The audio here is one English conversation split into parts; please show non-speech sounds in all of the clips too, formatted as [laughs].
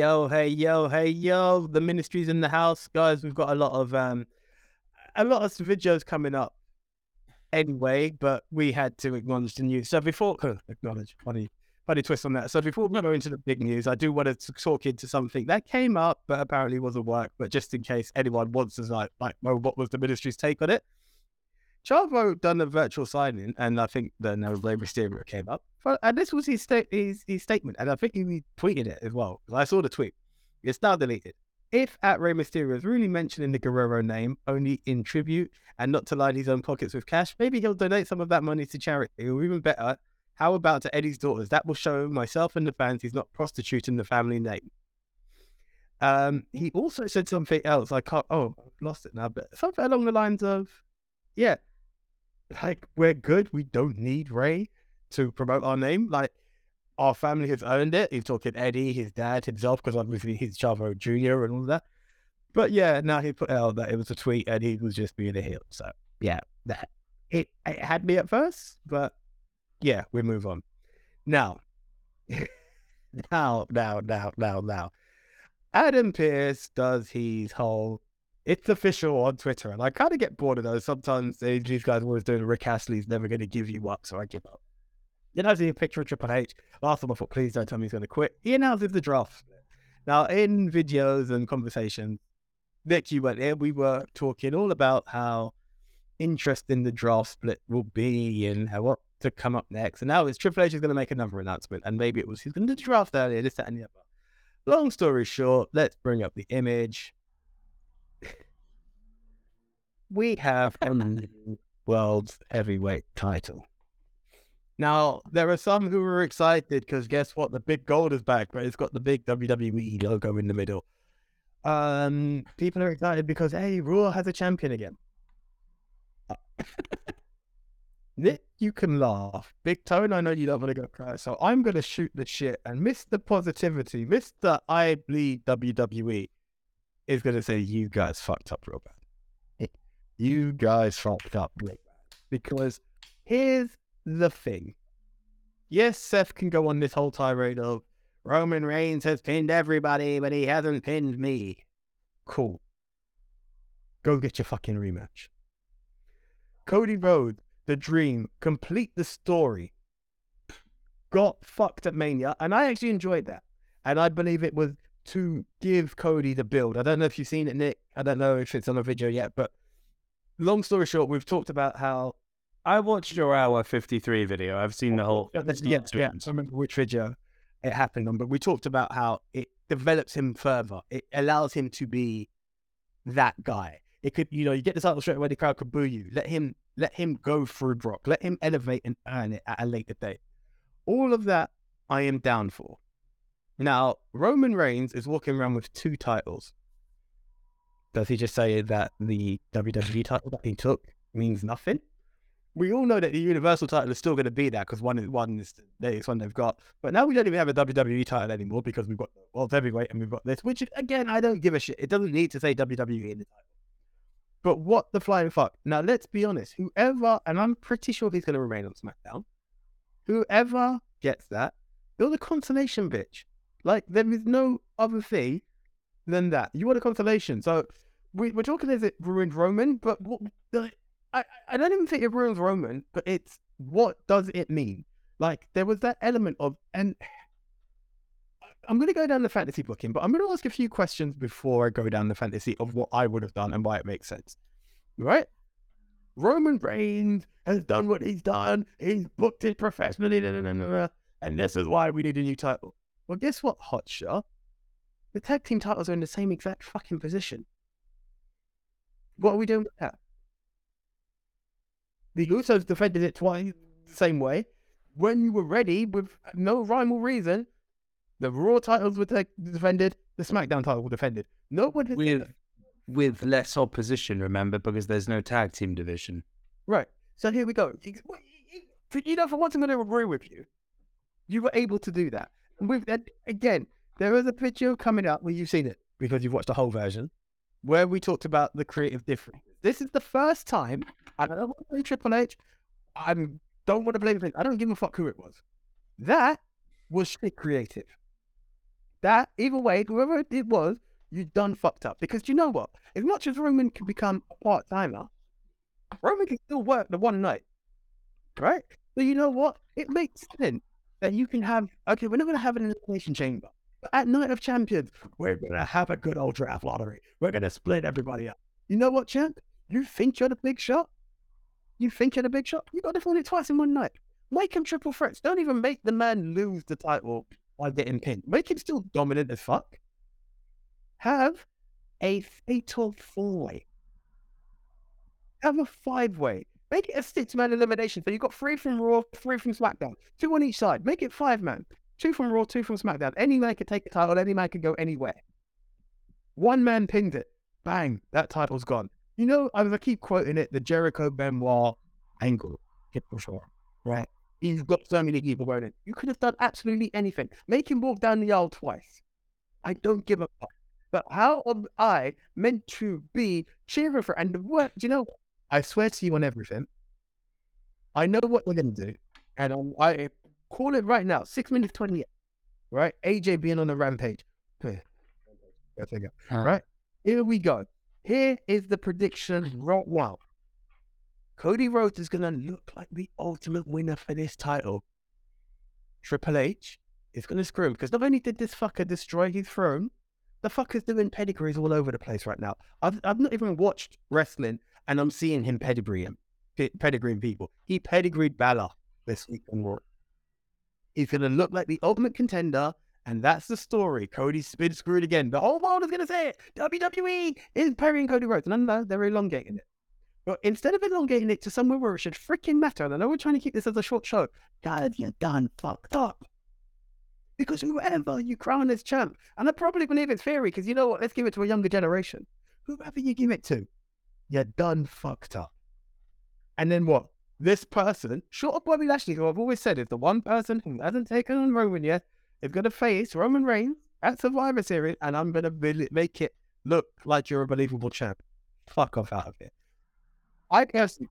yo, hey, yo, hey, yo. The ministry's in the house, guys. We've got a lot of um, a lot of videos coming up anyway, but we had to acknowledge the news. So before acknowledge, funny, funny twist on that. So before we go into the big news, I do want to talk into something that came up, but apparently wasn't work. But just in case anyone wants to like, like, well, what was the ministry's take on it? Chavo done a virtual signing, and I think the Rey Mysterio came up. And this was his, sta- his, his statement, and I think he tweeted it as well. I saw the tweet. It's now deleted. If at Rey Mysterio is really mentioning the Guerrero name only in tribute and not to line his own pockets with cash, maybe he'll donate some of that money to charity. Or even better, how about to Eddie's daughters? That will show myself and the fans he's not prostituting the family name. Um, he also said something else. I can't. Oh, lost it now. But something along the lines of, yeah, like we're good. We don't need Rey to promote our name. Like our family has earned it. He's talking Eddie, his dad, himself, because obviously he's Chavo Jr. and all that. But yeah, now he put out that it was a tweet and he was just being a heel. So yeah, that it, it had me at first, but yeah, we move on. Now, [laughs] now, now, now, now, now. Adam Pearce does his whole it's official on Twitter, and I kind of get bored of those. Sometimes these guys always doing Rick Astley's never going to give you up, so I give up. Then I see a picture of Triple H. Last time I thought, please don't tell me he's going to quit. He announces the draft. Now, in videos and conversations, Nick, you went here, we were talking all about how interesting the draft split will be and how what to come up next. And now it's Triple H is going to make another announcement, and maybe it was he's going to draft earlier, this, that, and the other. Long story short, let's bring up the image we have a world heavyweight title. Now, there are some who are excited because guess what? The big gold is back, but it's got the big WWE logo in the middle. Um, people are excited because hey, Raw has a champion again. [laughs] Nick, you can laugh. Big Tone, I know you don't want to go cry, so I'm going to shoot the shit. And Mr. Positivity, Mr. I bleed WWE, is going to say, you guys fucked up real bad you guys fucked up because here's the thing. Yes, Seth can go on this whole tirade of Roman Reigns has pinned everybody, but he hasn't pinned me. Cool. Go get your fucking rematch. Cody Rhodes, the dream, complete the story. Got fucked at Mania, and I actually enjoyed that. And I believe it was to give Cody the build. I don't know if you've seen it, Nick. I don't know if it's on a video yet, but long story short, we've talked about how I watched your hour 53 video. I've seen the whole. Yeah, yeah, yeah. I remember which video it happened on, but we talked about how it develops him further. It allows him to be that guy. It could, you know, you get the title straight away, the crowd could boo you. Let him, let him go through Brock. Let him elevate and earn it at a later date. All of that, I am down for. Now, Roman Reigns is walking around with two titles. Does he just say that the WWE title that he took means nothing? We all know that the Universal title is still going to be there because one is one is the latest one they've got. But now we don't even have a WWE title anymore because we've got the World Heavyweight and we've got this, which again I don't give a shit. It doesn't need to say WWE in the title. But what the flying fuck? Now let's be honest. Whoever, and I'm pretty sure he's going to remain on SmackDown. Whoever gets that, you're the consolation bitch. Like there is no other thing than that. You want a consolation. So we, are talking as it ruined Roman, but what, I, I don't even think it ruins Roman, but it's what does it mean? Like there was that element of, and I'm going to go down the fantasy booking, but I'm going to ask a few questions before I go down the fantasy of what I would have done and why it makes sense. Right? Roman Reigns has done what he's done. He's booked it professionally, and this is why we need a new title. Well, guess what, Hotshot? The tag team titles are in the same exact fucking position. What are we doing with that? The Usos defended it twice the same way. When you were ready, with no rhyme or reason, the Raw titles were defended, the SmackDown title were defended. No one has with with less opposition. Remember, because there's no tag team division. Right. So here we go. You know, for once, I'm going to agree with you. You were able to do that. with that again, there is a video coming up where you've seen it because you've watched the whole version, where we talked about the creative difference. This is the first time, I don't want to blame Triple H. I don't want to blame him. I don't give a fuck who it was. That was shit creative. that either way, whoever it was, you done fucked up. Because you know what? As much as Roman can become a part timer, Roman can still work the one night, right? So you know what? It makes sense that you can have. Okay, we're not going to have an elimination chamber, at Night of Champions, we're going to have a good old draft lottery. We're going to split everybody up. You know what, champ? You think you're the big shot? You think you're the big shot? You got to win it twice in one night. Make him triple threats. Don't even make the man lose the title by getting pinned. Make him still dominant as fuck. Have a fatal four way. Have a five way. Make it a six man elimination. So you've got three from Raw, three from SmackDown, two on each side. Make it five man. Two from Raw, two from SmackDown. Any man could take the title, any man could go anywhere. One man pinned it. Bang, that title's gone. You know, I, was, I keep quoting it the Jericho Benoit angle. Hit for sure. Right? He's got so many people wearing it. You could have done absolutely anything. Make him walk down the aisle twice. I don't give a fuck. But how am I meant to be cheering for? And what? You know? I swear to you on everything. I know what we're gonna do, and I'm, I call it right now. Six minutes twenty. Right? AJ being on a rampage. There you go. Huh. Right? Here we go. Here is the prediction right now. Cody Rhodes is gonna look like the ultimate winner for this title. Triple H is gonna screw him because not only did this fucker destroy his throne, the fucker's doing pedigrees all over the place right now. I've I've not even watched wrestling and I'm seeing him pedigree him, pe- pedigreeing people. He pedigreed Balor this week on Raw. He's gonna look like the ultimate contender, and that's the story. Cody's been screwed again. The whole world is gonna say it. WWE is burying Cody Rhodes. No, no, they're elongating it. But instead of elongating it to somewhere where it should freaking matter, and I know we're trying to keep this as a short show, God, you're done fucked up. Because whoever you crown as champ, and I probably believe it's theory, because you know what? Let's give it to a younger generation. Whoever you give it to, you're done fucked up. And then what? This person, short of Bobby Lashley, who I've always said is the one person who hasn't taken on Roman yet, is going to face Roman Reigns at Survivor Series, and I'm going to make it look like you're a believable champ. Fuck off out of here. I personally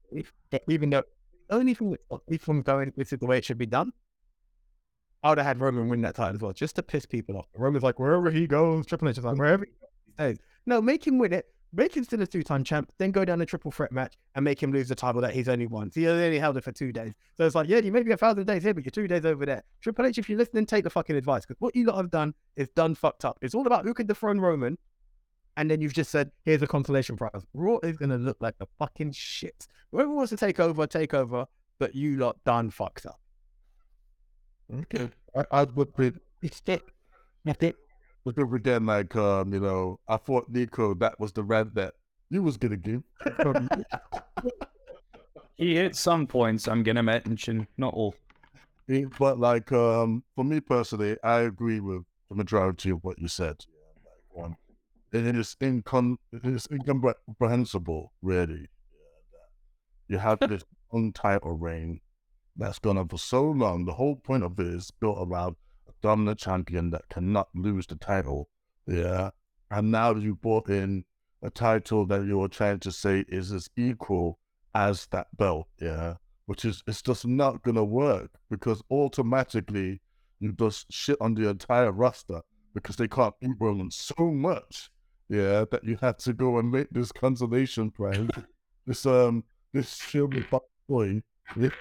even though the only thing that from going, this is the way it should be done, I would have had Roman win that title as well, just to piss people off. Roman's like, wherever he goes, Triple H is like, wherever he goes. No, make him win it, make him still a two time champ, then go down a triple threat match and make him lose the title that he's only won. So he only held it for two days. So it's like, yeah, you may be a thousand days here, but you're two days over there. Triple H, if you're listening, take the fucking advice because what you lot have done is done fucked up. It's all about who can dethrone Roman. And then you've just said, here's a consolation prize. Raw is going to look like the fucking shit. Whoever wants to take over, take over, but you lot done fucked up. Okay. I, I would be It's it. That's it. Would be again like um, you know, I thought Nico that was the rant that you was gonna give. [laughs] He hit some points I'm gonna mention, not all. But like um for me personally, I agree with the majority of what you said. Yeah, like, um, it is incon it is incomprehensible, really. Yeah, you have this long title reign that's gone on for so long. The whole point of it is built around dominant champion that cannot lose the title. Yeah. And now you brought in a title that you were trying to say is as equal as that belt, yeah. Which is it's just not gonna work because automatically you just shit on the entire roster because they can't Roman so much, yeah, that you had to go and make this consolation prize, [laughs] this um this shield boy,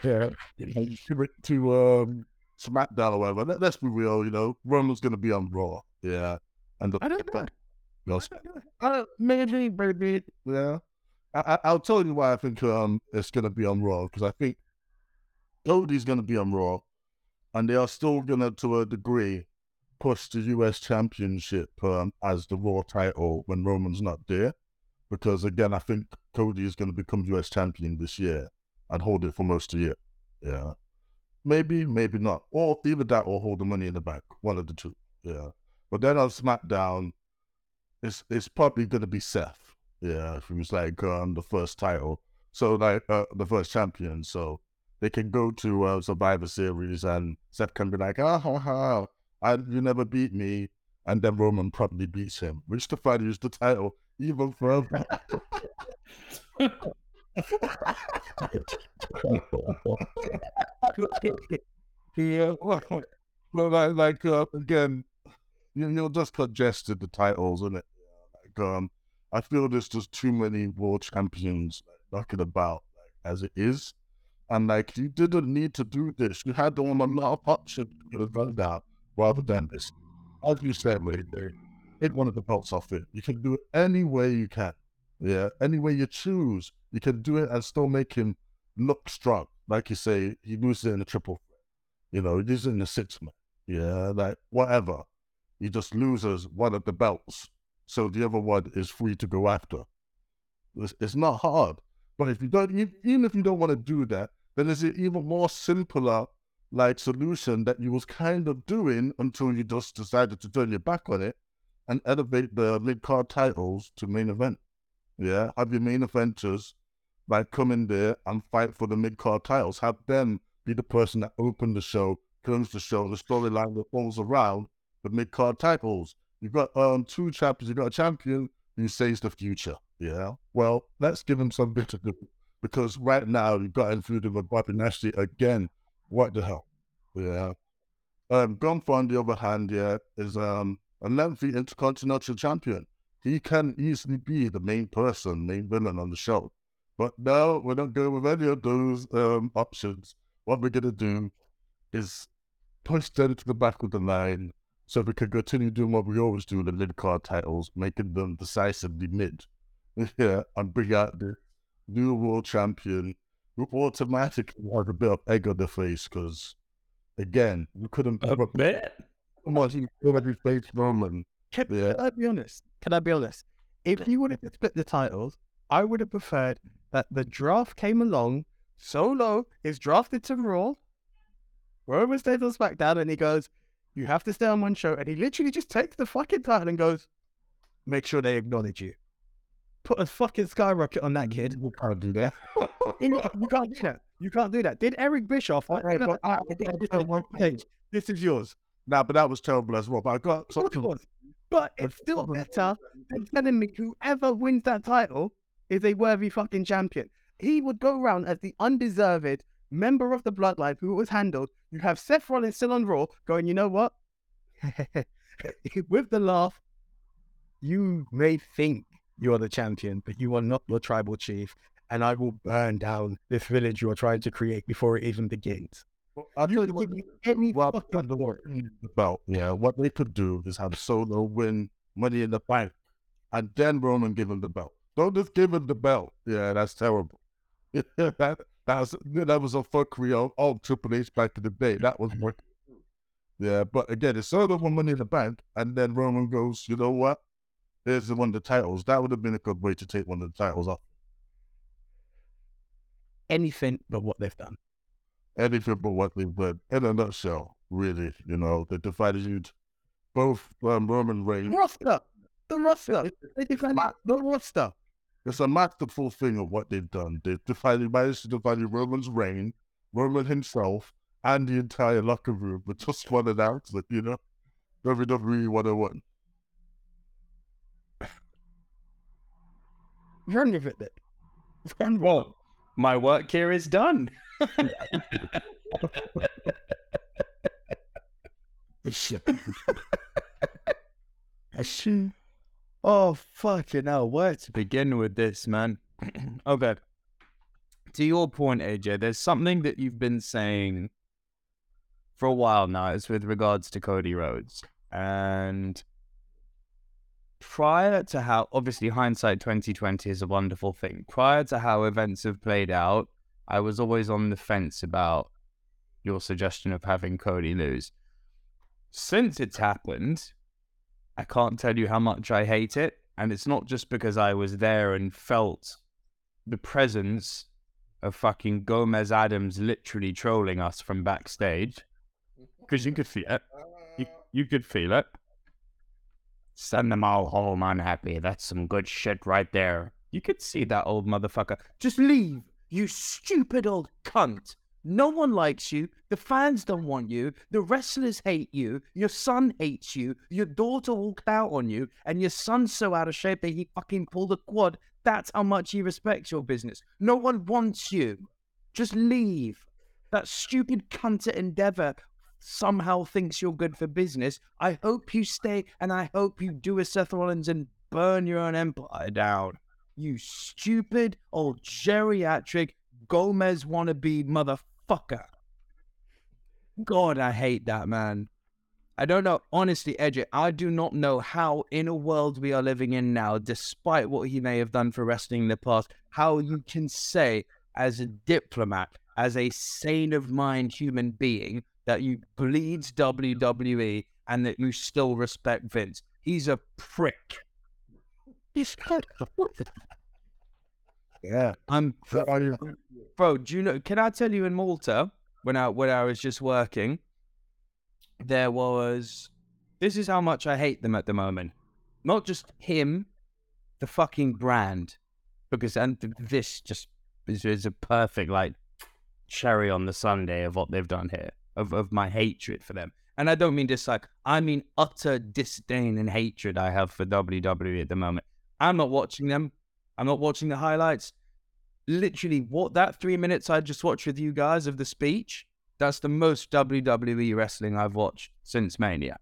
yeah, and give it to um SmackDown or whatever. Let, let's be real, you know, Roman's gonna be on Raw, yeah, and the I don't [laughs] know. no, Uh, maybe, maybe. yeah. I, I, I'll tell you why I think um it's gonna be on Raw because I think Cody's gonna be on Raw, and they are still gonna to a degree push the US Championship um, as the Raw title when Roman's not there, because again I think Cody is gonna become US Champion this year and hold it for most of the year. Yeah, maybe, maybe not, or either that or hold the Money in the Bank, one of the two. Yeah, but then on SmackDown, it's it's probably gonna be Seth. Yeah, was like um, the first title, so like uh, the first champion, so they can go to uh, Survivor Series and Seth can be like, ah, ha, ha, I, you never beat me, and then Roman probably beats him, which to fight use the title even further. [laughs] [laughs] yeah, well, [laughs] well, like, like uh, again, you know, just congested the titles, isn't it? Like, um, I feel there's just too many world champions like, knocking about like, as it is. And like you didn't need to do this. You had on a lot of options to run down rather than this. As you said, they hit one of the belts off it. You can do it any way you can. Yeah, any way you choose. You can do it and still make him look strong. Like you say, he loses in a triple. You know, he's in a six man. Yeah, like whatever. He just loses one of the belts. So the other one is free to go after. It's, it's not hard. But if you don't, even if you don't want to do that, then there's an even more simpler like solution that you was kind of doing until you just decided to turn your back on it and elevate the mid card titles to main event. Yeah, have your main eventers like come in there and fight for the mid card titles. Have them be the person that opened the show, turns the show, the storyline that falls around the mid card titles. You've got um two champions, you've got a champion who says the future. Yeah. Well, let's give him something to do. Because right now you've got through with Bobby Lashley again. What the hell? Yeah. Um Gunther on the other hand, yeah, is um a lengthy intercontinental champion. He can easily be the main person, main villain on the show. But now we're not going with any of those um, options. What we're gonna do is push them to the back of the line so we can continue doing what we always do in the mid card titles, making them decisively mid. [laughs] yeah, and bring out the new world champion who automatically has a bit of egg on the face because again, we couldn't A bit. much already faced Roman. Can, Yeah. can I be honest? Can I be honest? If you would have split the titles, I would have preferred that the draft came along, Solo is drafted to Raw, Roman stays on SmackDown, and he goes, You have to stay on one show. And he literally just takes the fucking title and goes, Make sure they acknowledge you. Put a fucking skyrocket on that kid. We can't do that. [laughs] You you can't do that. You can't do that. Did Eric Bischoff? I- I- I- I- [laughs] Hey, this is yours. Nah, but that was terrible as well. But I got something. But it's still better than telling me whoever wins that title is a worthy fucking champion. He would go around as the undeserved member of the bloodline who was handled. You have Seth Rollins still on Raw going, you know what? [laughs] With the laugh, you may think you're the champion, but you are not your tribal chief. And I will burn down this village you are trying to create before it even begins. I You tell you what, give me any well, fucking the word. belt. Yeah, what they could do is have Solo win Money in the Bank, and then Roman give him the belt. Don't just give him the belt. Yeah, that's terrible. [laughs] that that was that was a fuckery of all Triple H back in the day. That was what. Yeah, but again, it's Solo won Money in the Bank, and then Roman goes, you know what? Here's the one of the titles. That would have been a good way to take one of the titles off. Anything but what they've done. anything but what they've done. In a nutshell, really, you know, they divided you both um, Roman Reigns. roster. The roster. They defended the roster. It's a masterful thing of what they've done. They've divided, managed to divide Roman's reign, Roman himself, and the entire locker room with just one announcement, you know? WWE 101. [sighs] Run with it, then. And well, my work here is done. [laughs] [laughs] [laughs] oh, fucking hell. Where to begin with this, man? [clears throat] okay. To your point, AJ, there's something that you've been saying for a while now. It's with regards to Cody Rhodes. And prior to how, obviously, hindsight 2020 is a wonderful thing. Prior to how events have played out, I was always on the fence about your suggestion of having Cody lose. Since it's happened, I can't tell you how much I hate it. And it's not just because I was there and felt the presence of fucking Gomez Addams literally trolling us from backstage. Because you could feel it. You, you could feel it. Send them all home unhappy. That's some good shit right there. You could see that old motherfucker. Just leave, you stupid old cunt. No one likes you. The fans don't want you. The wrestlers hate you. Your son hates you. Your daughter walked out on you. And your son's so out of shape that he fucking pulled a quad. That's how much he respects your business. No one wants you. Just leave. That stupid cunt at Endeavor somehow thinks you're good for business, I hope you stay and I hope you do a Seth Rollins and burn your own empire down. You stupid old geriatric Gomez wannabe motherfucker. God, I hate that man. I don't know, honestly, Edge, I do not know how, in a world we are living in now, despite what he may have done for wrestling in the past, how you can say, as a diplomat, as a sane of mind human being, that you bleeds WWE and that you still respect Vince. He's a prick. He's Yeah. I'm So um, bro, do you know? Can I tell you in Malta when I when I was just working, there was. This is how much I hate them at the moment. Not just him, the fucking brand, because and this just is, is a perfect like cherry on the Sunday of what they've done here of of my hatred for them. And I don't mean dislike. I mean utter disdain and hatred I have for WWE at the moment. I'm not watching them. I'm not watching the highlights literally what that three minutes I just watched with you guys of the speech, that's the most WWE wrestling I've watched since Mania.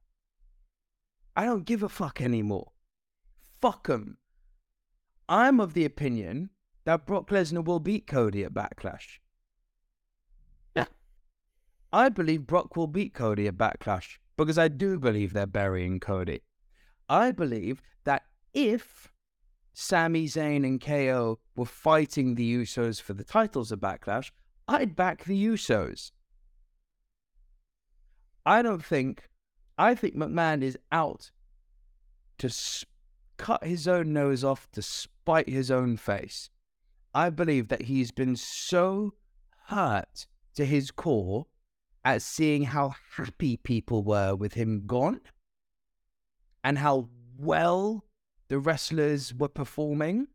I don't give a fuck anymore. Fuck them. I'm of the opinion that Brock Lesnar will beat Cody at Backlash. Yeah. I believe Brock will beat Cody at Backlash because I do believe they're burying Cody. I believe that if Sami Zayn and KO were fighting the Usos for the titles of Backlash, I'd back the Usos. I don't think, I think McMahon is out to s- cut his own nose off to spite his own face. I believe that he's been so hurt to his core at seeing how happy people were with him gone and how well the wrestlers were performing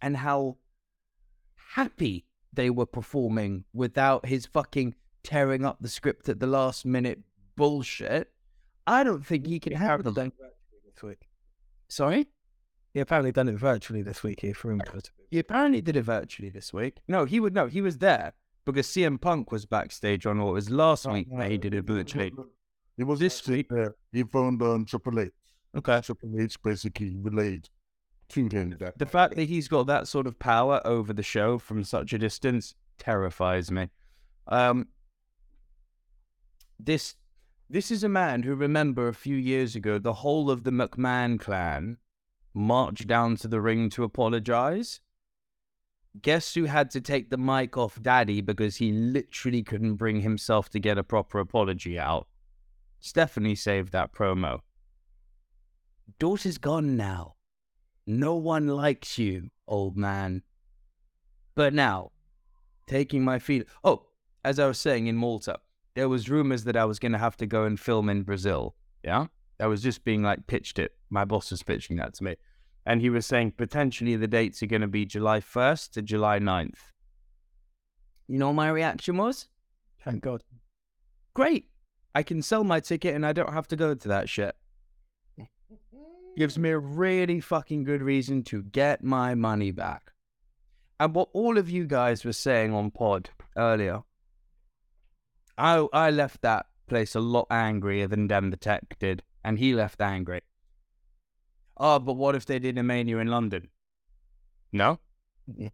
and how happy they were performing without his fucking tearing up the script at the last minute bullshit. I don't think he can handle that. this week. Sorry? He apparently done it virtually this week here for him. He apparently did it virtually this week. No, he would know. He was there because CM Punk was backstage on what was last oh, week that he did it virtually. He was This actually week- there. He phoned on Triple H. Okay. Triple H basically relayed to him that The fact that he's got that sort of power over the show from such a distance terrifies me. Um, this this is a man who remember a few years ago the whole of the McMahon clan marched down to the ring to apologize. Guess who had to take the mic off Daddy because he literally couldn't bring himself to get a proper apology out? Stephanie saved that promo. Daughter's gone now. No one likes you, old man. But now, taking my feet. Oh, as I was saying in Malta, there was rumors that I was going to have to go and film in Brazil. Yeah, I was just being like pitched it. My boss was pitching that to me, and he was saying potentially the dates are going to be July 1st to July 9th. You know, what my reaction was Thank God. great. I can sell my ticket and I don't have to go to that shit. Gives me a really fucking good reason to get my money back. And what all of you guys were saying on pod earlier, I I left that place a lot angrier than the Tech did, and he left angry. Oh, but what if they did a mania in London? No. [laughs]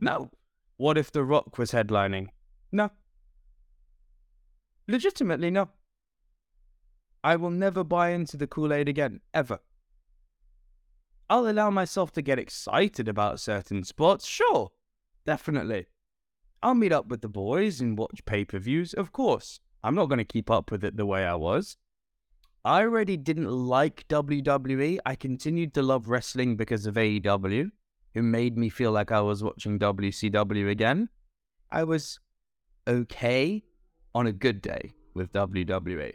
No. What if The Rock was headlining? No. Legitimately, no. I will never buy into the Kool Aid again, ever. I'll allow myself to get excited about certain spots, sure, definitely. I'll meet up with the boys and watch pay per views, of course. I'm not going to keep up with it the way I was. I already didn't like WWE. I continued to love wrestling because of AEW, who made me feel like I was watching WCW again. I was okay on a good day with WWE.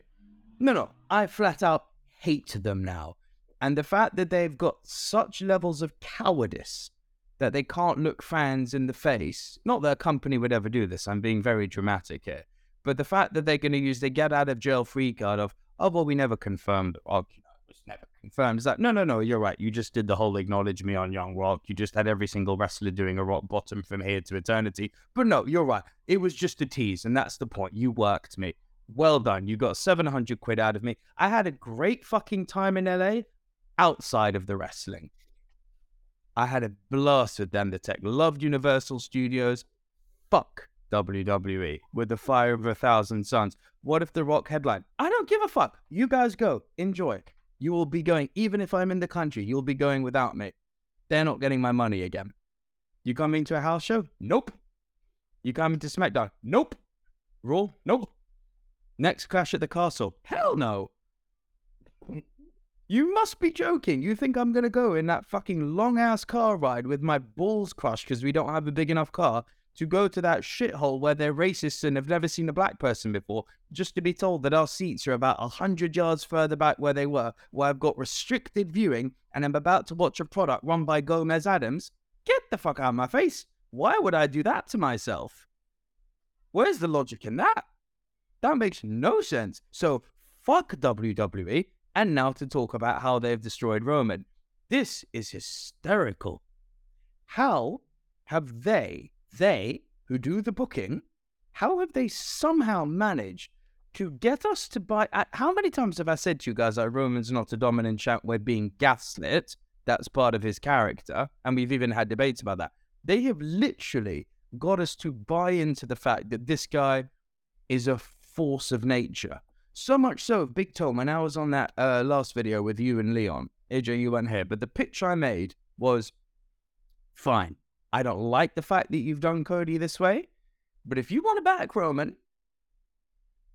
No, no, I flat out hate them now. And the fact that they've got such levels of cowardice that they can't look fans in the face, not that a company would ever do this, I'm being very dramatic here, but the fact that they're going to use the get out of jail free card of, oh, well, we never confirmed, oh, you know, it was never confirmed. It's like, no, no, no, you're right. You just did the whole acknowledge me on Young Rock. You just had every single wrestler doing a rock bottom from here to eternity. But no, you're right. It was just a tease, and that's the point. You worked me. Well done. You got 700 quid out of me. I had a great fucking time in LA outside of the wrestling. I had a blast with them. The tech loved Universal Studios. Fuck WWE with the fire of a thousand suns. What if The Rock headline? I don't give a fuck. You guys go. Enjoy. You will be going, even if I'm in the country, you'll be going without me. They're not getting my money again. You coming to a house show? Nope. You coming to SmackDown? Nope. Raw? Nope. Next Clash at the Castle? Hell no. You must be joking. You think I'm going to go in that fucking long ass car ride with my balls crushed because we don't have a big enough car to go to that shithole where they're racist and have never seen a black person before, just to be told that our seats are about a hundred yards further back where they were, where I've got restricted viewing and I'm about to watch a product run by Gomez Addams? Get the fuck out of my face. Why would I do that to myself? Where's the logic in that? That makes no sense. So fuck WWE. And now to talk about how they've destroyed Roman. This is hysterical. How have they, they who do the booking, how have they somehow managed to get us to buy? Uh, how many times have I said to you guys that Roman's not a dominant champ? We're being gaslit. That's part of his character. And we've even had debates about that. They have literally got us to buy into the fact that this guy is a force of nature. So much so, Big Tom, when I was on that uh, last video with you and Leon, AJ, you weren't here, but the pitch I made was fine. I don't like the fact that you've done Cody this way, but if you want to back Roman,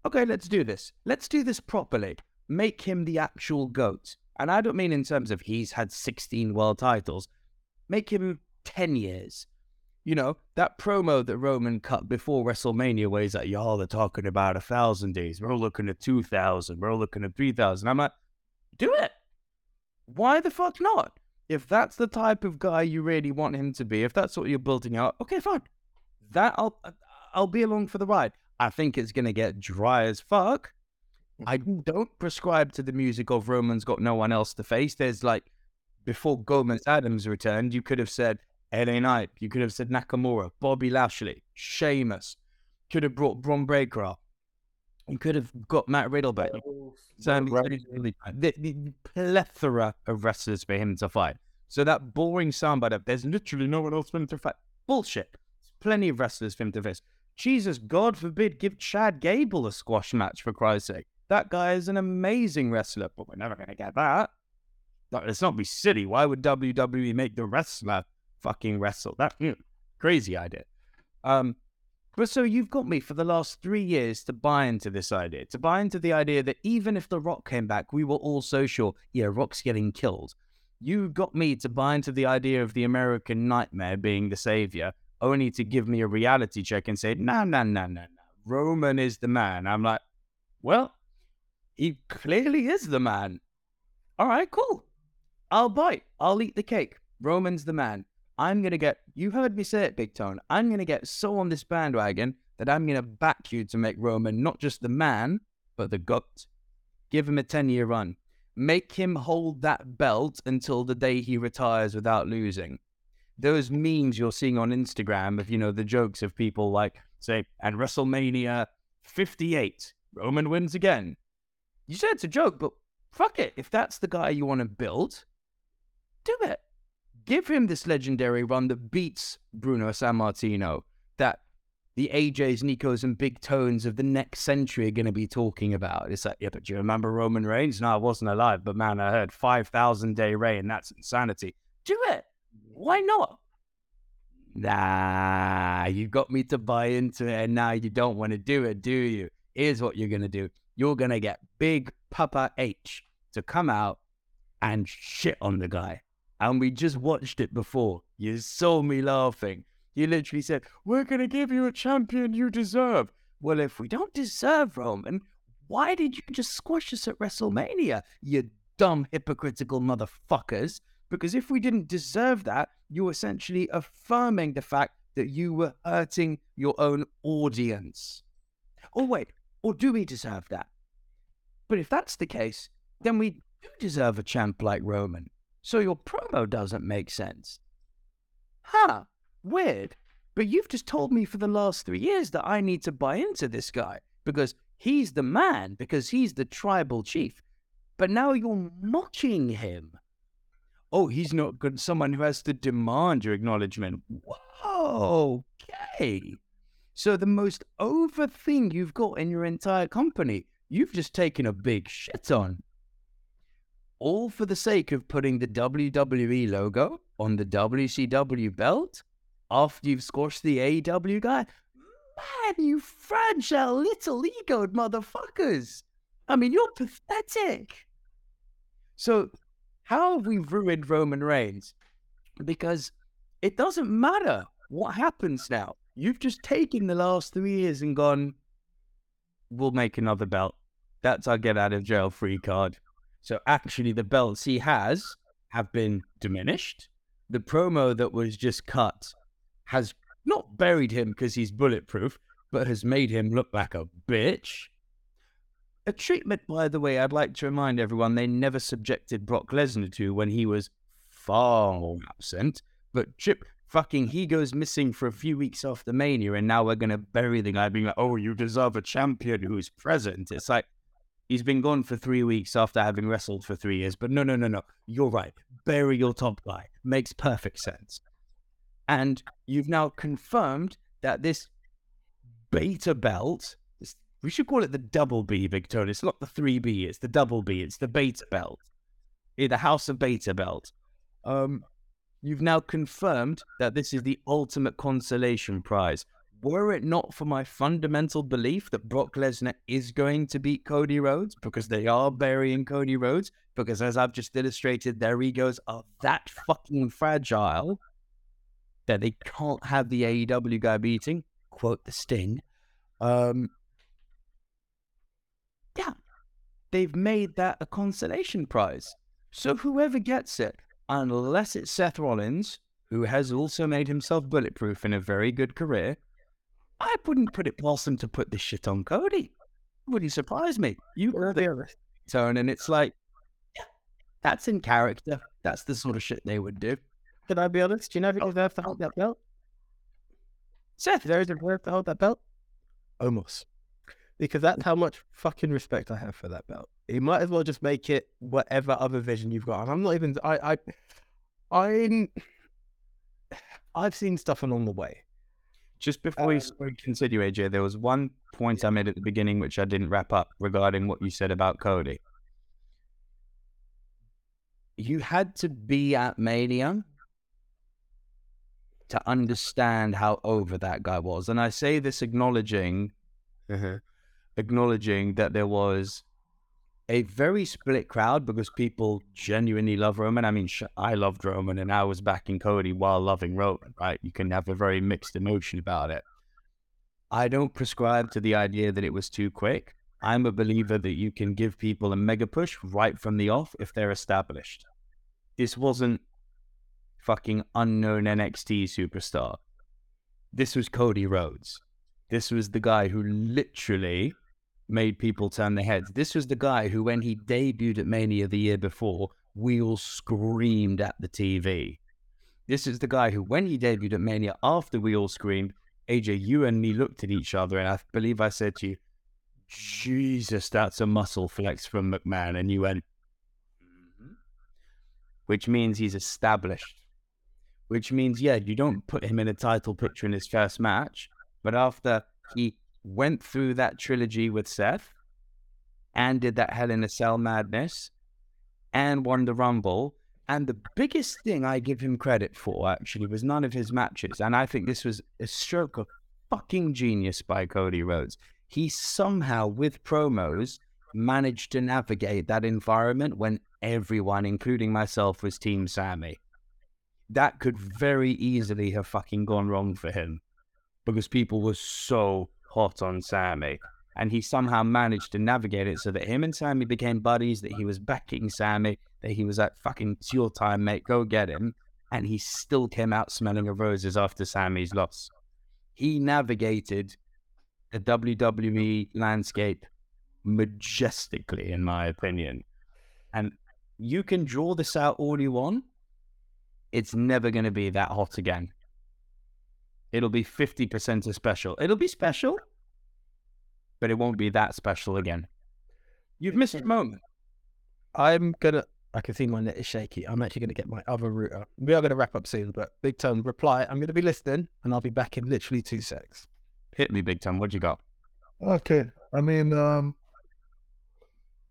okay, let's do this. Let's do this properly. Make him the actual GOAT. And I don't mean in terms of he's had 16 world titles. Make him 10 years. You know, that promo that Roman cut before WrestleMania where he's like, y'all are talking about a thousand days. We're all looking at 2,000. We're all looking at 3,000. I'm like, do it. Why the fuck not? If that's the type of guy you really want him to be, if that's what you're building out, okay, fine. That I'll uh, I'll be along for the ride. I think it's gonna get dry as fuck. I mm-hmm. don't prescribe to the music of Roman's got no one else to face. There's like before Gomez Addams returned, you could have said LA Knight, you could have said Nakamura, Bobby Lashley, Sheamus, could have brought Bron Breakker up. You could have got Matt Riddle back. Sami the, the plethora of wrestlers for him to fight. So that boring soundbite of there's literally no one else for him to fight. Bullshit. There's plenty of wrestlers for him to face. Jesus, God forbid, give Chad Gable a squash match for Christ's sake. That guy is an amazing wrestler, but we're never going to get that. Let's not be silly. Why would WWE make the wrestler fucking wrestle? That mm, crazy idea. Um, but so you've got me for the last three years to buy into this idea, to buy into the idea that even if The Rock came back, we were all so sure, yeah, Rock's getting killed. You got me to buy into the idea of the American nightmare being the savior, only to give me a reality check and say, nah, nah, nah, nah, nah. Roman is the man. I'm like, well, he clearly is the man. All right, cool. I'll bite. I'll eat the cake. Roman's the man. I'm going to get, you heard me say it, Big Tone. I'm going to get so on this bandwagon that I'm going to back you to make Roman not just the man, but the GOAT. Give him a 10 year run. Make him hold that belt until the day he retires without losing. Those memes you're seeing on Instagram of, you know, the jokes of people like, say, and WrestleMania 58, Roman wins again. You said it's a joke, but fuck it. If that's the guy you want to build, do it give him this legendary run that beats Bruno Sammartino, that the AJs, Nikos, and Big Tones of the next century are going to be talking about. It's like, yeah, but do you remember Roman Reigns? No, I wasn't alive, but man, I heard 5,000 day reign. That's insanity. Do it. Why not? Nah, you got me to buy into it, and now you don't want to do it, do you? Here's what you're going to do you're going to get Big Papa H to come out and shit on the guy and we just watched it before. You saw me laughing. You literally said, We're going to give you a champion you deserve. Well, if we don't deserve Roman, why did you just squash us at WrestleMania, you dumb, hypocritical motherfuckers? Because if we didn't deserve that, you're essentially affirming the fact that you were hurting your own audience. Or wait, or do we deserve that? But if that's the case, then we do deserve a champ like Roman. So your promo doesn't make sense. Huh, weird. But you've just told me for the last three years that I need to buy into this guy because He's the man because he's the tribal chief. But now you're mocking him. Oh, he's not good. Someone who has to demand your acknowledgement. Whoa, okay. So the most over thing you've got in your entire company, you've just taken a big shit on. All for the sake of putting the WWE logo on the WCW belt after you've squashed the AEW guy. Man, you fragile little egoed motherfuckers. I mean, you're pathetic. So, how have we ruined Roman Reigns? Because it doesn't matter what happens now. You've just taken the last three years and gone, we'll make another belt. That's our get out of jail free card. So, actually, the belts he has have been diminished. The promo that was just cut has not buried him because he's bulletproof, but has made him look like a bitch. A treatment, by the way, I'd like to remind everyone they never subjected Brock Lesnar to when he was far more absent. But Chip fucking he goes missing for a few weeks after Mania, and now we're gonna bury the guy being like, "Oh, you deserve a champion who's present." It's like he's been gone for three weeks after having wrestled for three years. But no, no, no, no. You're right. Bury your top guy. Makes perfect sense. And you've now confirmed that this beta belt, this, we should call it the double B, Victoria. It's not the 3B, it's the double B, it's the beta belt. In the House of Beta belt. Um, you've now confirmed that this is the ultimate consolation prize. Were it not for my fundamental belief that Brock Lesnar is going to beat Cody Rhodes, because they are burying Cody Rhodes, because as I've just illustrated, their egos are that fucking fragile that they can't have the AEW guy beating, quote the Sting. Um, yeah, they've made that a consolation prize. So whoever gets it, unless it's Seth Rollins, who has also made himself bulletproof in a very good career, I wouldn't put it past them to put this shit on Cody. Wouldn't surprise me. You were there, Tone, and it's like, yeah, that's in character. That's the sort of shit they would do. Can I be honest? Do you know if he oh. deserves to hold that belt? Seth There's a deserves to hold that belt. Almost. Because that's how much fucking respect I have for that belt. He might as well just make it whatever other vision you've got. And I'm not even I I I'm [sighs] I've seen stuff along the way. Just before um, we continue, AJ, there was one point I made at the beginning which I didn't wrap up regarding what you said about Cody. You had to be at Mania to understand how over that guy was. And I say this acknowledging, uh-huh, acknowledging that there was a very split crowd because people genuinely love Roman. I mean, I loved Roman and I was backing Cody while loving Roman, right? You can have a very mixed emotion about it. I don't prescribe to the idea that it was too quick. I'm a believer that you can give people a mega push right from the off if they're established. This wasn't fucking unknown NXT superstar. This was Cody Rhodes. This was the guy who literally made people turn their heads. This was the guy who, when he debuted at Mania the year before, we all screamed at the TV. This is the guy who, when he debuted at Mania, after we all screamed, AJ, you and me looked at each other, and I believe I said to you, Jesus, that's a muscle flex from McMahon. And you went, mm-hmm. which means he's established which means, yeah, you don't put him in a title picture in his first match. But after he went through that trilogy with Seth and did that Hell in a Cell madness and won the Rumble. And the biggest thing I give him credit for actually was none of his matches. And I think this was a stroke of fucking genius by Cody Rhodes. He somehow, with promos, managed to navigate that environment when everyone, including myself, was Team Sami. that could very easily have fucking gone wrong for him because people were so hot on Sami. And he somehow managed to navigate it so that him and Sami became buddies, that he was backing Sami, that he was like, fucking, it's your time, mate, go get him. And he still came out smelling of roses after Sami's loss. He navigated the WWE landscape majestically, in my opinion. And you can draw this out all you want, it's never going to be that hot again. It'll be 50% a special. It'll be special, but it won't be that special again. You've missed a moment. I'm gonna. I can see my net is shaky. I'm actually gonna get my other router. We are gonna wrap up soon, but big tone reply. I'm gonna be listening, and I'll be back in literally two secs. Hit me, Big Tom. What you got? Okay. I mean, um,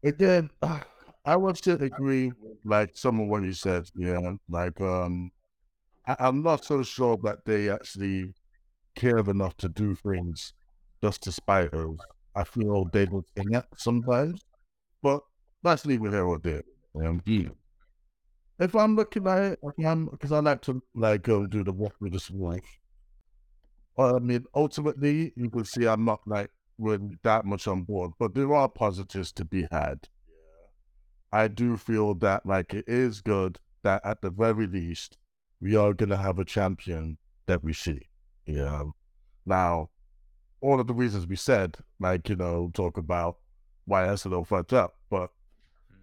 again, [sighs] I would still agree with like some of what you said. Yeah, like um, I, I'm not so sure that they actually care enough to do things just to spite us. I feel they would think it sometimes, but let's leave it here or there. Um, if I'm looking at it, because I like to like go do the walk with this wife. I mean, ultimately, you can see I'm not like really that much on board, but there are positives to be had. I do feel that like it is good that at the very least we are gonna have a champion that we see. Yeah. Now, all of the reasons we said, like you know, talk about why that's a little fucked up, but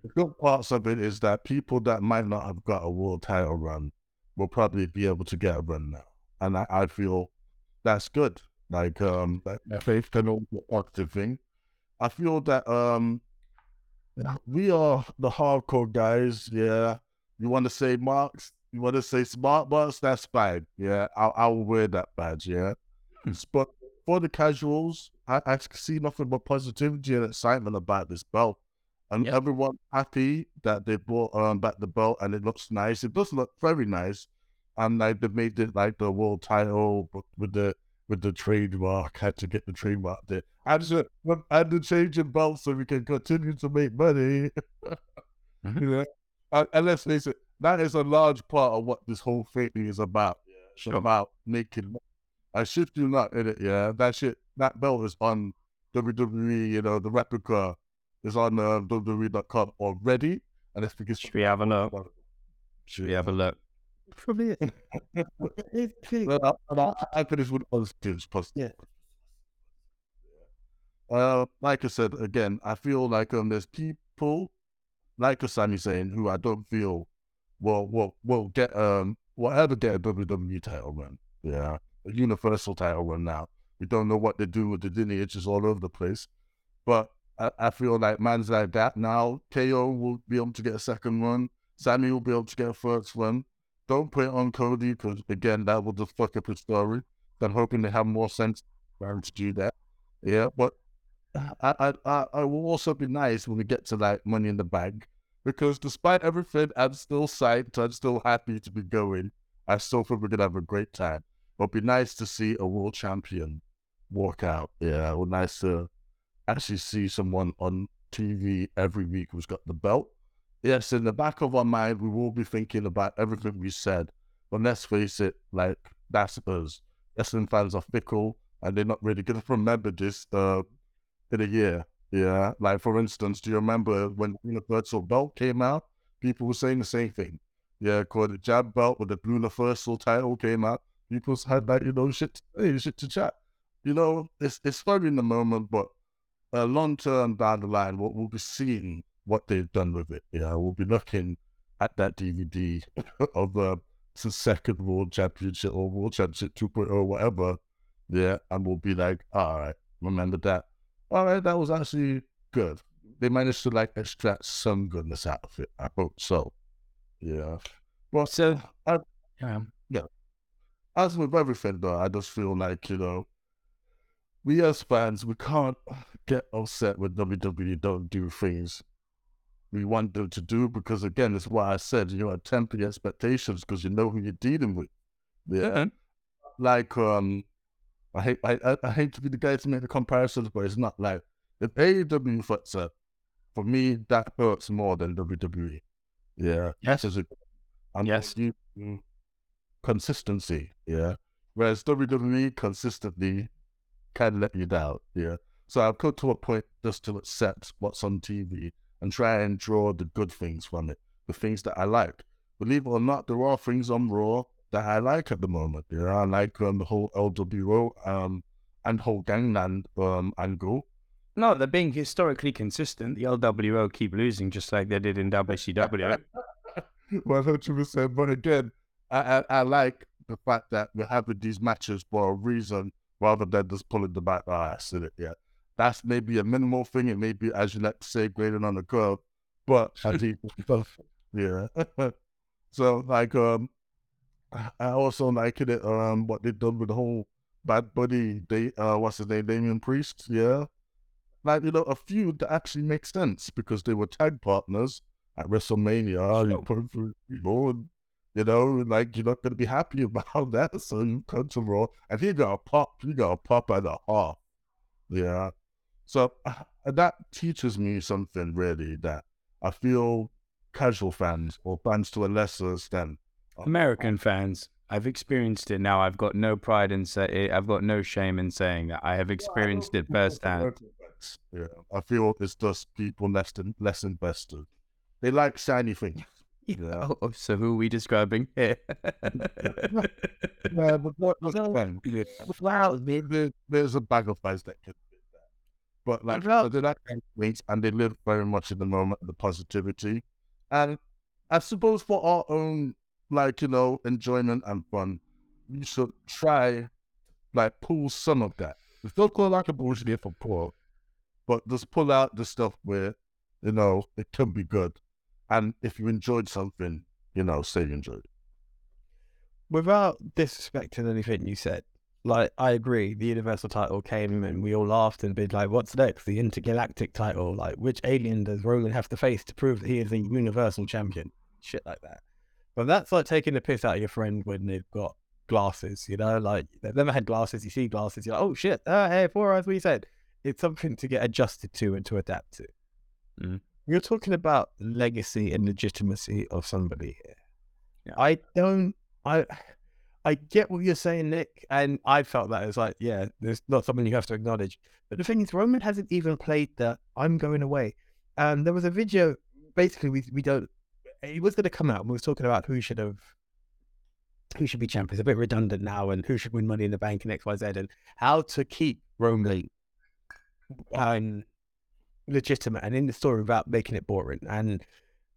the good parts of it is that people that might not have got a world title run will probably be able to get a run now, and I, I feel that's good. Like um, that faith can all be positive thing. I feel that um, we are the hardcore guys. Yeah, you want to say marks, you want to say smart marks. That's fine. Yeah, I'll, I'll wear that badge. Yeah, but for the casuals, I, I see nothing but positivity and excitement about this belt. And Yep. everyone happy that they brought um, back the belt and it looks nice. It does look very nice. And like they made it like the world title with the with the trademark. Had to get the trademark there. And so and the change in belt so we can continue to make money. [laughs] Mhm. You know? and, and let's face it, that is a large part of what this whole thing is about. It's Sure. about making I shift you not in it, yeah. That shit that belt is on WWE, you know, the replica is on uh, WWE.com already. And it's because Should we have a look? Should we have a look? Probably [laughs] it. It's big. Well, I, I, I finish with positives. Positives. Uh, like I said again, I feel like um, there's people like Sami Zayn who I don't feel will will will get um will ever get a WWE title run. Yeah, a Universal title run now. We don't know what they do with the lineages all over the place, but I, I feel like man's like that now. KO will be able to get a second run. Sami will be able to get a first run. Don't put it on Cody because again that will just fuck up his story. I'm hoping they have more sense to do that. Yeah, but I, I I I will also be nice when we get to like Money in the Bank because despite everything, I'm still psyched. I'm still happy to be going. I still think we're gonna have a great time. It'll be nice to see a world champion walk out. Yeah, it would nice to actually see someone on TV every week who's got the belt. Yes, in the back of our mind, we will be thinking about everything we said. But let's face it, like that's us. Wrestling fans are fickle, and they're not really gonna remember this uh, in a year. Yeah, like for instance, do you remember when Universal Belt came out? People were saying the same thing. Yeah, called the Jab Belt with the Universal title came out. People had that, you know shit, hey, shit to chat. You know, it's it's funny in the moment, but uh, long term down the line, we'll, we'll be seeing what they've done with it. Yeah, we'll be looking at that DVD [laughs] of uh, the second World Championship or World Championship 2.0 or whatever. Yeah, and we'll be like, all right, remember that. All right, that was actually good. They managed to like extract some goodness out of it. I hope so. Yeah. Well, So, I- yeah, as with everything though, I just feel like, you know, we as fans, we can't get upset when WWE don't do things we want them to do because again, it's why I said, you know, temper expectations because you know who you're dealing with. Yeah. Like um I hate I, I, hate to be the guy to make the comparisons, but it's not like if AEW fucks up, for me that hurts more than WWE. Yeah. Yes. I'm Yes. you consistency, yeah. Whereas WWE consistently can let you down, yeah. So I've come to a point just to accept what's on TV and try and draw the good things from it, the things that I like. Believe it or not, there are things on Raw that I like at the moment. Yeah, I like um, the whole LWO um, and whole gangland um, angle. no, they're being historically consistent. The LWO keep losing just like they did in WCW. One hundred percent. But again, I, I I like the fact that we're having these matches for a reason rather than just pulling the back ass in it. Yeah, that's maybe a minimal thing. It may be, as you like to say, graded on the curve, but [laughs] I think, [laughs] yeah. [laughs] so like, um, I also like it, um, what they done with the whole Bad Bunny, they, uh, what's his name, Damian Priest, yeah. Like, you know, a feud that actually makes sense because they were tag partners at WrestleMania. You put through people, and, you know, like you're not going to be happy [laughs] about that. So you come to Raw, and he got a pop, he got a pop at the half. Yeah. So [sighs] uh, that teaches me something really that I feel casual fans or fans to a lesser extent. American fans, I've experienced it now. I've got no pride in say. I've got no shame in saying that. I have experienced it firsthand. Yeah, I feel it's just people less than less invested. They like shiny things. [laughs] Yeah. Oh, oh, so who are we describing here? Yeah, but what was [laughs] yeah. Wow, there, there- there's a bag of fans that can. But like Well- so they like athletes and they live very much in the moment, the positivity. And I suppose for our own like, you know, enjoyment and fun, you should try like pull some of that. It's not called like a bullshit for poor, but just pull out the stuff where, you know, it can be good. And if you enjoyed something, you know, say you enjoyed it. without disrespecting anything you said, like I agree, the Universal title came and we all laughed and been like, "What's next? The intergalactic title? Like, which alien does Roman have to face to prove that he is the Universal Champion?" Shit like that. But that's like taking the piss out of your friend when they've got glasses. You know, like they've never had glasses. You see glasses, you're like, "Oh shit! Uh, hey, four eyes." What you said? It's something to get adjusted to and to adapt to. Mm. You're talking about legacy and legitimacy of somebody here. Yeah. I don't. I I get what you're saying, Nick, and I felt that it's like, yeah, there's not something you have to acknowledge. But the thing is, Roman hasn't even played the "I'm going away." Um, there was a video. Basically, we we don't. It was going to come out, we were talking about who should have, who should be champion. It's a bit redundant now, and who should win Money in the Bank and X, Y, Z, and how to keep Roman um, legitimate and in the story without making it boring. And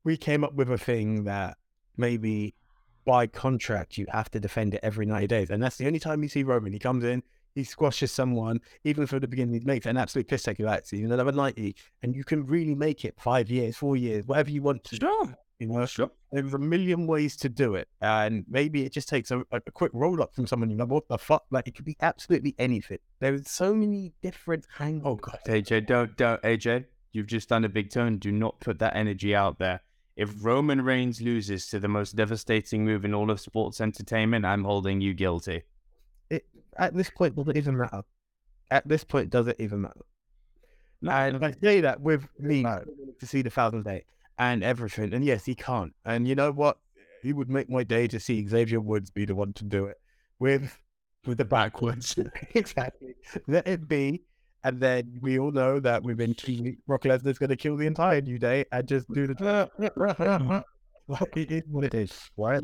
we came up with a thing that maybe by contract you have to defend it every 90 days. And that's the only time you see Roman. He comes in, he squashes someone, even from the beginning, he makes an absolute piss take out. So you another 90, and you can really make it five years, four years, whatever you want to. Sure. You know, Sure. there's a million ways to do it. And maybe it just takes a, a quick roll up from someone you know, what the fuck? Like it could be absolutely anything. There's so many different oh angles. Oh God, AJ, don't, don't, AJ. You've just done a big turn. Do not put that energy out there. If Roman Reigns loses to the most devastating move in all of sports entertainment, I'm holding you guilty. it, at this point, does it even matter? At this point, does it even matter? and I say that with me to see the thousand day and everything. And yes, he can't. And you know what? He would make my day to see Xavier Woods be the one to do it with with the backwards. [laughs] exactly. Let it be. And then we all know that within two weeks, Brock Lesnar's going to kill the entire New Day and just do the. Like, [laughs] it is what it is, right?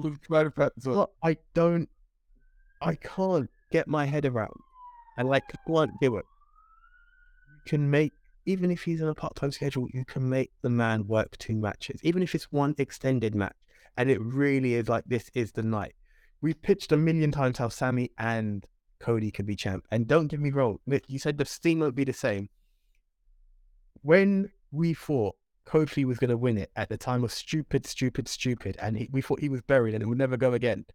Look, I don't, I can't get my head around, and like can't do it. You can make even if he's on a part-time schedule, you can make the man work two matches, even if it's one extended match, and it really is like this is the night. We pitched a million times how Sami and Cody could be champ, and don't get me wrong, you said the steam won't be the same. When we thought Kofi was going to win it at the time of stupid, stupid, stupid, and he, we thought he was buried and it would never go again.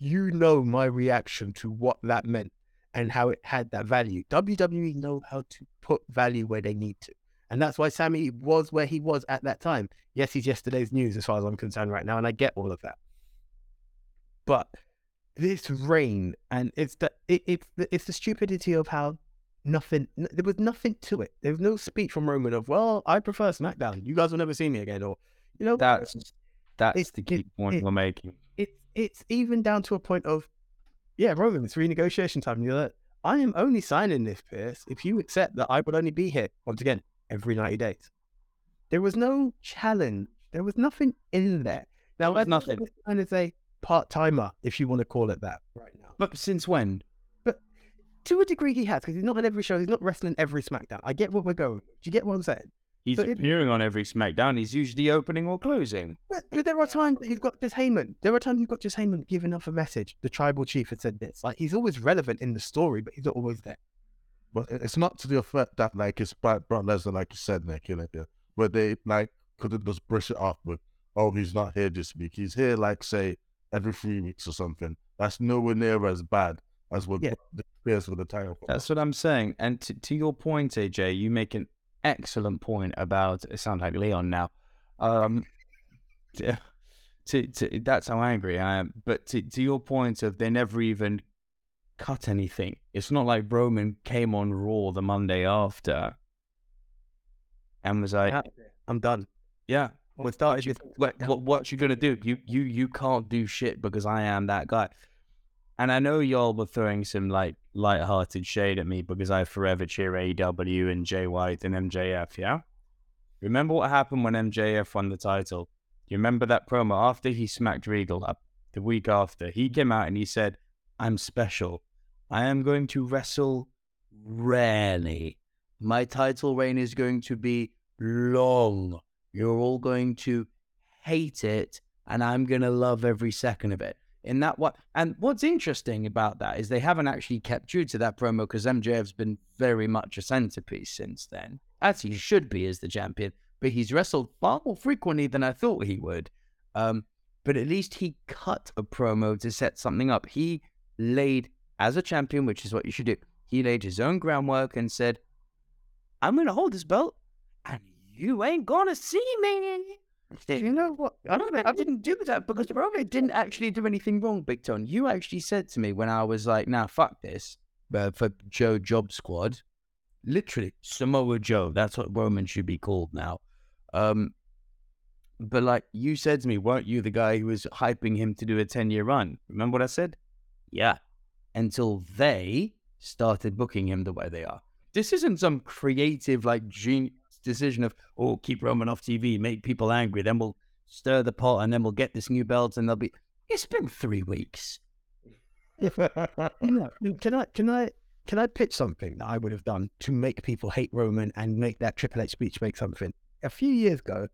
You know my reaction to what that meant and how it had that value. WWE know how to put value where they need to. And that's why Sami was where he was at that time. Yes, he's yesterday's news as far as I'm concerned right now, and I get all of that. But this reign, and it's the it, it's the, it's the stupidity of how nothing there was nothing to it. There was no speech from Roman of, well, I prefer SmackDown. You guys will never see me again, or you know, That's that's the key it- point it- we're making. it's it's even down to a point of, yeah, Roman, it's renegotiation time. And you're like, I am only signing this, Pearce, if you accept that I would only be here once again every 90 days. There was no challenge. There was nothing in there. Now, was nothing. kind of a part timer, if you want to call it that, right now. But since when? But to a degree, he has because he's not on every show. He's not wrestling every SmackDown. I get what we're going. Do you get what I'm saying? He's But it- appearing on every SmackDown. He's usually opening or closing. But, but there are times that you've got just Heyman. There are times you've got just Heyman giving off a message. The tribal chief had said this. Like he's always relevant in the story, but he's not always there. but it's not to the effect that like it's Brock Brock Lesnar, like you said, Nick, you know, yeah, where they like couldn't just brush it off with, oh, he's not here this week. He's here, like say every three weeks or something. That's nowhere near as bad as what Yeah. the players for the title. That's what I'm saying. And to, to your point, AJ, you make an excellent point about. It sounds like Leon now. Um, to, to, to that's how angry I am. But to, to your point of they never even cut anything. It's not like Roman came on Raw the Monday after and was like, Yeah, I'm done. "Yeah, We started with what, what what you gonna do? You you you can't do shit because I am that guy. And I know y'all were throwing some like light-hearted shade at me because I forever cheer AEW and Jay White and MJF. Yeah. Remember what happened when MJF won the title? You remember that promo after he smacked Regal up the week after? He came out and he said, "I'm special. I am going to wrestle rarely. My title reign is going to be long. You're all going to hate it, and I'm going to love every second of it. In that what and what's interesting about that is they haven't actually kept true to that promo because MJF's been very much a centerpiece since then, as he should be as the champion. But he's wrestled far more frequently than I thought he would. Um, but at least he cut a promo to set something up. He laid as a champion, which is what you should do. He laid his own groundwork and said, "I'm going to hold this belt, and you ain't gonna see me." You know what? I don't. I didn't do that because Roman didn't actually do anything wrong, Big Tone. You actually said to me when I was like, "Nah, fuck this," uh, for Joe Job Squad, literally Samoa Joe. That's what Roman should be called now. Um, but like you said to me, weren't you the guy who was hyping him to do a ten-year run? Remember what I said? Yeah. Until they started booking him the way they are. This isn't some creative like genius decision of oh keep Roman off TV, make people angry, then we'll stir the pot and then we'll get this new belt and they'll be. It's been three weeks. [laughs] Can I can I can I pitch something that I would have done to make people hate Roman and make that Triple H speech make something? A few years ago,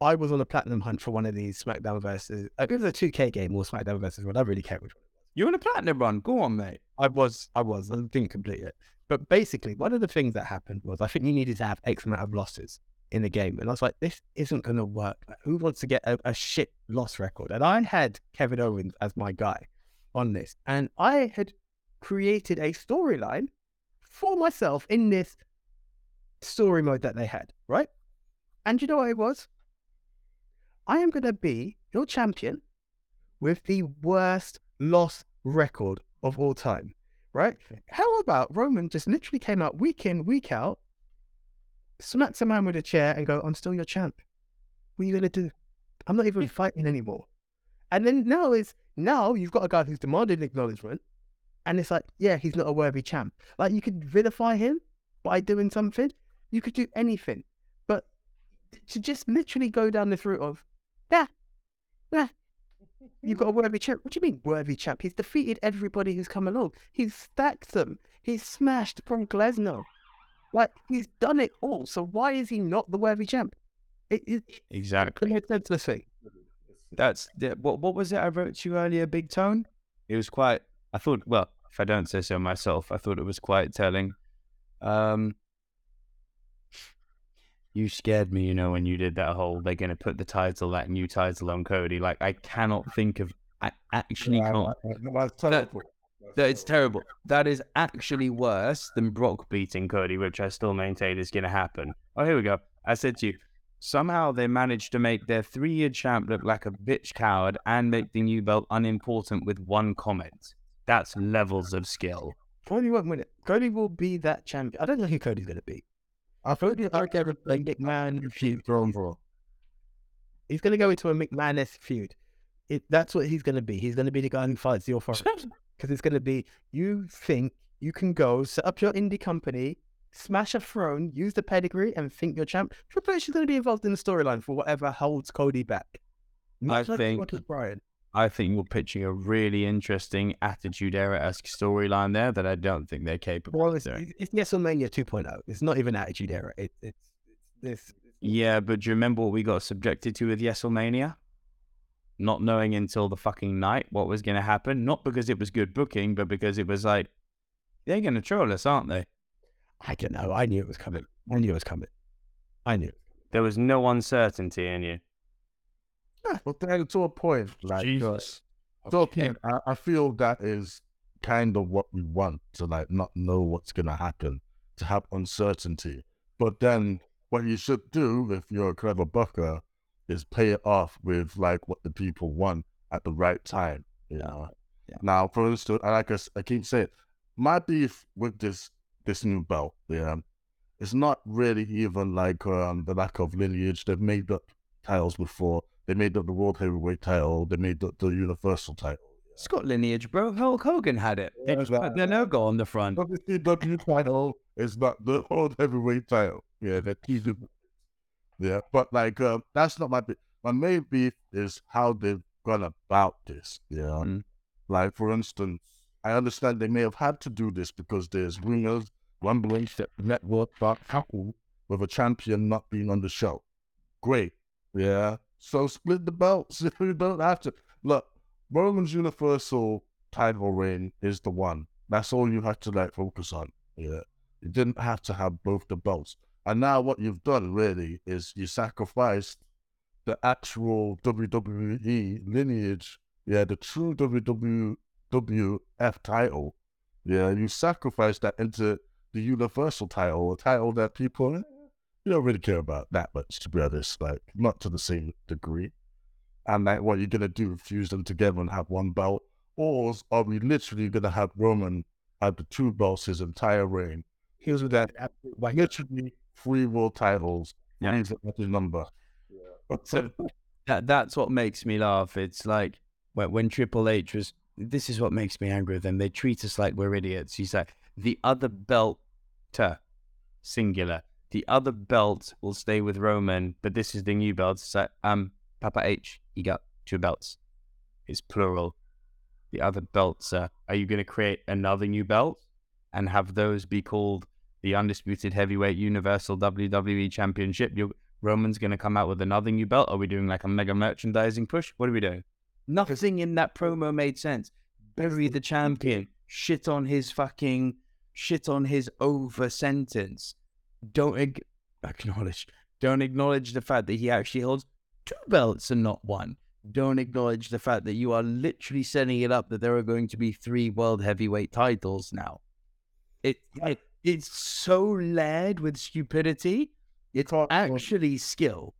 I was on a platinum hunt for one of these SmackDown versus. uh, It was a 2K game or SmackDown versus one. I really care which one. You're on a platinum run. Go on, mate. I was, I was, I didn't complete it. But basically, one of the things that happened was I think you needed to have X amount of losses in the game. And I was like, this isn't going to work. Who wants to get a, a shit loss record? And I had Kevin Owens as my guy on this. And I had created a storyline for myself in this story mode that they had, right? And you know what it was? I am going to be your champion with the worst loss record of all time, right? How about Roman just literally came out week in, week out, smacks a man with a chair and go, I'm still your champ. What are you going to do? I'm not even [laughs] fighting anymore. And then now is now you've got a guy who's demanded acknowledgement, and it's like, yeah, he's not a worthy champ. Like you could vilify him by doing something. You could do anything, but to just literally go down this route of, yeah, yeah, you've got a worthy champ. What do you mean worthy champ? He's defeated everybody who's come along. He's stacked them. He's smashed Brock Lesnar. Like he's done it all. So why is he not the worthy champ? It, it, Exactly. a senseless thing. That's the, what. What was it I wrote to you earlier, Big Tone? It was quite. I thought. Well, if I don't say so myself, I thought it was quite telling. Um, you scared me, you know, when you did that whole. They're going to put the title, that new title, on Cody. Like I cannot think of. I actually Yeah, can't. I- I- uh, that's terrible. That it's terrible. That is actually worse than Brock beating Cody, which I still maintain is going to happen. Oh, here we go. I said to you, somehow they managed to make their three-year champ look like a bitch coward and make the new belt unimportant with one comment. That's levels of skill. Cody won't win it. Cody will be that champion. I don't know who Cody's going to be. I Cody, I get a McMahon feud. thrown for. He's going to go into a McMahon feud. It, that's what he's going to be. He's going to be the guy who fights the authority. [laughs] Because it's going to be, you think you can go set up your indie company, smash a throne, use the pedigree, and think you're champ. Triple H is going to be involved in the storyline for whatever holds Cody back. Much like think- what is Brian. I think you're pitching a really interesting Attitude Era-esque storyline there that I don't think they're capable Well, of it's, doing. it's WrestleMania 2.0. It's not even Attitude Era. It, it's, it's this. Yeah, but do you remember what we got subjected to with Yeselmania? Not knowing until the fucking night what was going to happen. Not because it was good booking, but because it was like, they're going to troll us, aren't they? I don't know. I knew it was coming. I knew it was coming. I knew. There was no uncertainty in you. But then to a point, like uh, Jesus. a point, I, I feel that is kind of what we want to like not know what's gonna happen, to have uncertainty. But then what you should do if you're a clever booker is pay it off with like what the people want at the right time. You know. Yeah. Now, for instance, I like I, I keep saying, my beef with this this new belt, yeah, it's not really even like um the lack of lineage. They've made up titles before. They made up the world heavyweight title. They made up the universal title. It's got lineage, bro. Hulk Hogan had it. Yeah, but- put their logo on the front. But the CW title is not the world heavyweight title. Yeah, that teaser. Yeah, but like uh, that's not my beef. My main beef is how they've gone about this. Yeah, Mm. like for instance, I understand they may have had to do this because there's rumors, rumblings that network got happen with a champion not being on the show. Great, yeah. So split the belts. you don't have to look. Roman's Universal title reign is the one. That's all you had to like focus on. Yeah. You didn't have to have both the belts. And now what you've done really is you sacrificed the actual WWE lineage, yeah, the true WWF title. Yeah, you sacrificed that into the Universal title, a title that people you don't really care about that much, to be honest. Like not to the same degree. And like, what you're gonna do? Fuse them together and have one belt, or are we literally gonna have Roman have the two belts his entire reign? He was with that Like literally three world titles. Yeah. He's at number. So that that's what makes me laugh. It's like when, when Triple H was. This is what makes me angry with them. They treat us like we're idiots. He's like the other belter, singular. The other belt will stay with Roman, but this is the new belt. So, um, Papa H, he got two belts. It's plural. The other belts. Uh, are you going to create another new belt and have those be called the undisputed heavyweight universal WWE championship? You're, Roman's going to come out with another new belt? Are we doing like a mega merchandising push? What are we doing? Nothing in that promo made sense. Bury the champion. Shit on his fucking. Shit on his over sentence. Don't ag- acknowledge. Don't acknowledge the fact that he actually holds two belts and not one. Don't acknowledge the fact that you are literally setting it up that there are going to be three world heavyweight titles now. It, it it's so layered with stupidity. It's actually skill.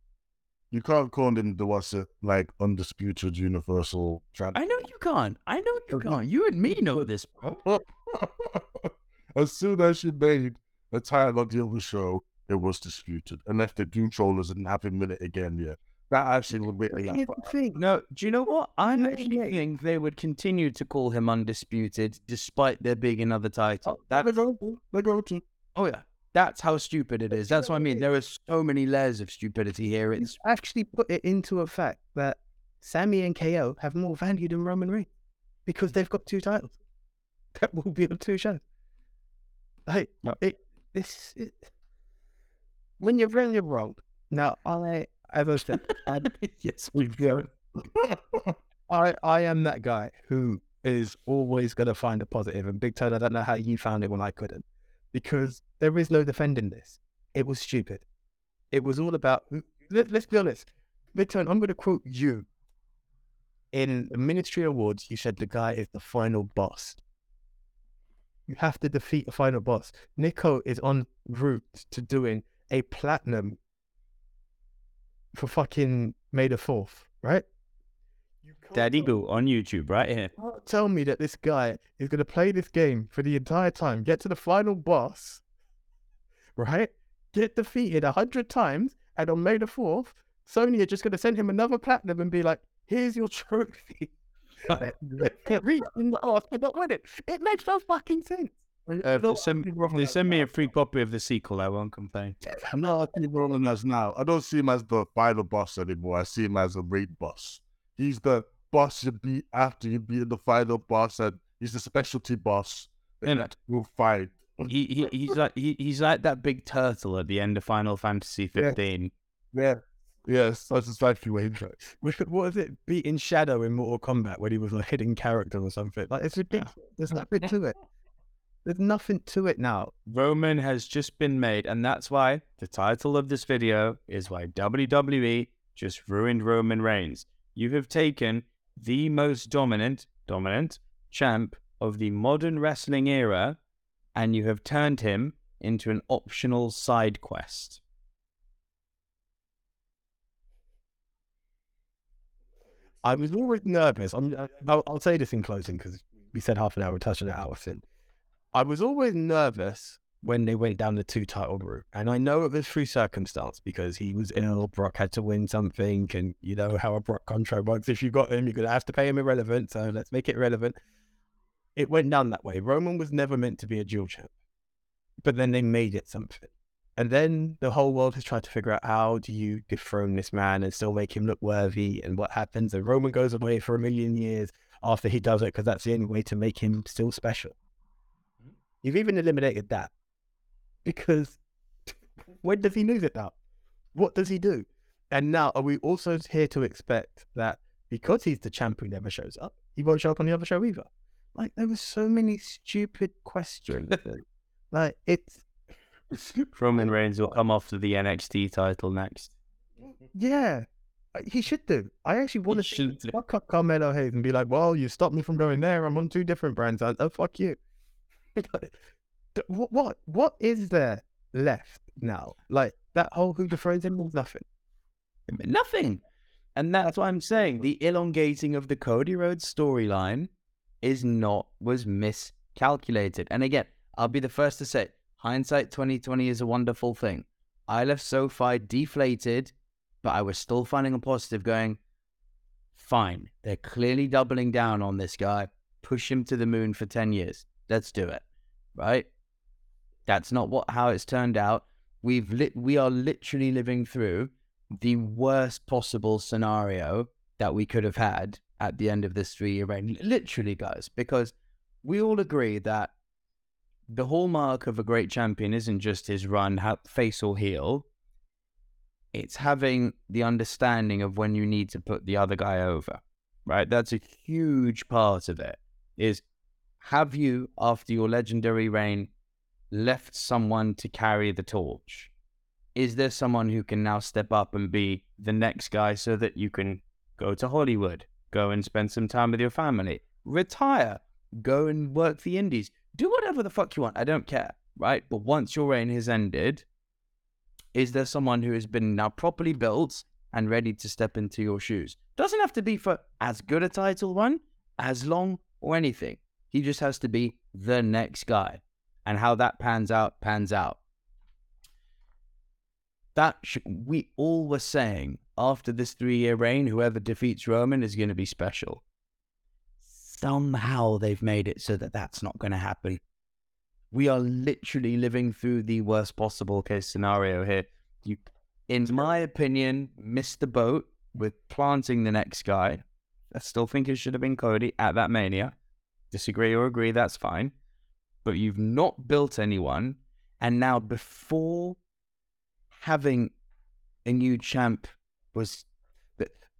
You can't call him the what's it like undisputed universal champion. I know you can't. I know you can't. You and me know this, bro. [laughs] as soon as she made a title on the other show, it was disputed. Unless the do Trollers didn't have him in it again, yeah. That actually would make me Here's laugh. the thing. No, do you know what? I'm actually think they would continue to call him undisputed despite there being another title. Oh, that, They go, they go to. oh yeah, that's how stupid it is. That's what I mean. There are so many layers of stupidity here. It's Actually, put it into a fact that Sami and KO have more value than Roman Reigns because they've got two titles [laughs] that will be on two shows. Like No. it, this it, when you're really wrong. Now, I, I said, [laughs] yes, we've got. [laughs] I I am that guy who is always going to find a positive. And Big Toe, I don't know how you found it when I couldn't, because there is no defending this. It was stupid. It was all about. Let, let's be honest, Big Toe. I'm going to quote you. In the Ministry Awards, you said the guy is the final boss. You have to defeat the final boss. Nico is on route to doing a platinum for fucking May the Fourth, right? Daddy tell- Boo on YouTube right here. tell me that this guy is going to play this game for the entire time, get to the final boss, right? Get defeated a hundred times, and on May the fourth, Sony are just going to send him another platinum and be like, "Here's your trophy." [laughs] Reach in the arse but not it. It makes no fucking sense. Uh, they, send, send me a free copy of the sequel. I won't complain. I'm not I see Roman as now. I don't see him as the final boss anymore. I see him as a raid boss. He's the boss you beat after you beat the final boss, and he's the specialty boss that You you know, will fight. he, he he's like he, he's like that big turtle at the end of Final Fantasy Yeah. 15. Yeah. Yes, that's exactly what he's like. What was it? Beating Shadow in Mortal Kombat when he was a hidden character or something. Like it's ridiculous. There's [laughs] nothing to it. There's nothing to it now. Roman has just been made, and that's why the title of this video is why WWE just ruined Roman Reigns. You have taken the most dominant, dominant champ of the modern wrestling era, and you have turned him into an optional side quest. I was always nervous. I'm, I- I'll, I'll say this in closing because we said half an hour, we're touching an hour in. I was always nervous when they went down the two title route. And I know it was through circumstance because he was ill, Brock had to win something, and you know how a Brock contract works. If you've got him, you're going to have to pay him irrelevant. So let's make it relevant. It went down that way. Roman was never meant to be a dual champ, but then they made it something. And then the whole world has tried to figure out how do you dethrone this man and still make him look worthy and what happens. And Roman goes away for a million years after he does it because that's the only way to make him still special. Hmm? You've even eliminated that because [laughs] when does he lose it now? What does he do? And now are we also here to expect that because he's the champ who never shows up, he won't show up on the other show either? Like there were so many stupid questions. [laughs] like it's [laughs] Roman Reigns will come after the NXT title next. Yeah, he should do. I actually want to do. fuck up Carmelo Hayes and be like, "Well, you stopped me from going there. I'm on two different brands. I, oh, fuck you." [laughs] What, what what is there left now? Like that whole who defines him was nothing. Nothing. And that's what I'm saying. The elongating of the Cody Rhodes storyline is not was miscalculated. And again, I'll be the first to say, hindsight 2020 is a wonderful thing. I left SoFi deflated, but I was still finding a positive going, fine. They're clearly doubling down on this guy. Push him to the moon for 10 years. Let's do it. Right? That's not what how it's turned out. We've lit we are literally living through the worst possible scenario that we could have had at the end of this three year reign. Literally, guys, because we all agree that the hallmark of a great champion isn't just his run, face or heel. It's having the understanding of when you need to put the other guy over, right? That's a huge part of it. Is have you, after your legendary reign, left someone to carry the torch? Is there someone who can now step up and be the next guy so that you can go to Hollywood, go and spend some time with your family, retire, go and work the indies, do whatever the fuck you want. I don't care, right? But once your reign has ended, is there someone who has been now properly built and ready to step into your shoes? Doesn't have to be for as good a title run, as long, or anything. He just has to be the next guy. And how that pans out, pans out. That sh- we all were saying after this three year reign, whoever defeats Roman is going to be special. Somehow they've made it so that that's not going to happen. We are literally living through the worst possible case scenario here. You, in my opinion, missed the boat with planting the next guy. I still think it should have been Cody at that Mania. Disagree or agree, that's fine. But you've not built anyone. And now, before having a new champ was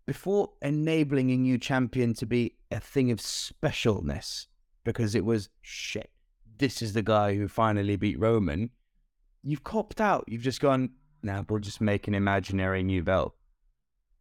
before enabling a new champion to be a thing of specialness because it was shit this is the guy who finally beat roman you've copped out. You've just gone now we'll just make an imaginary new belt.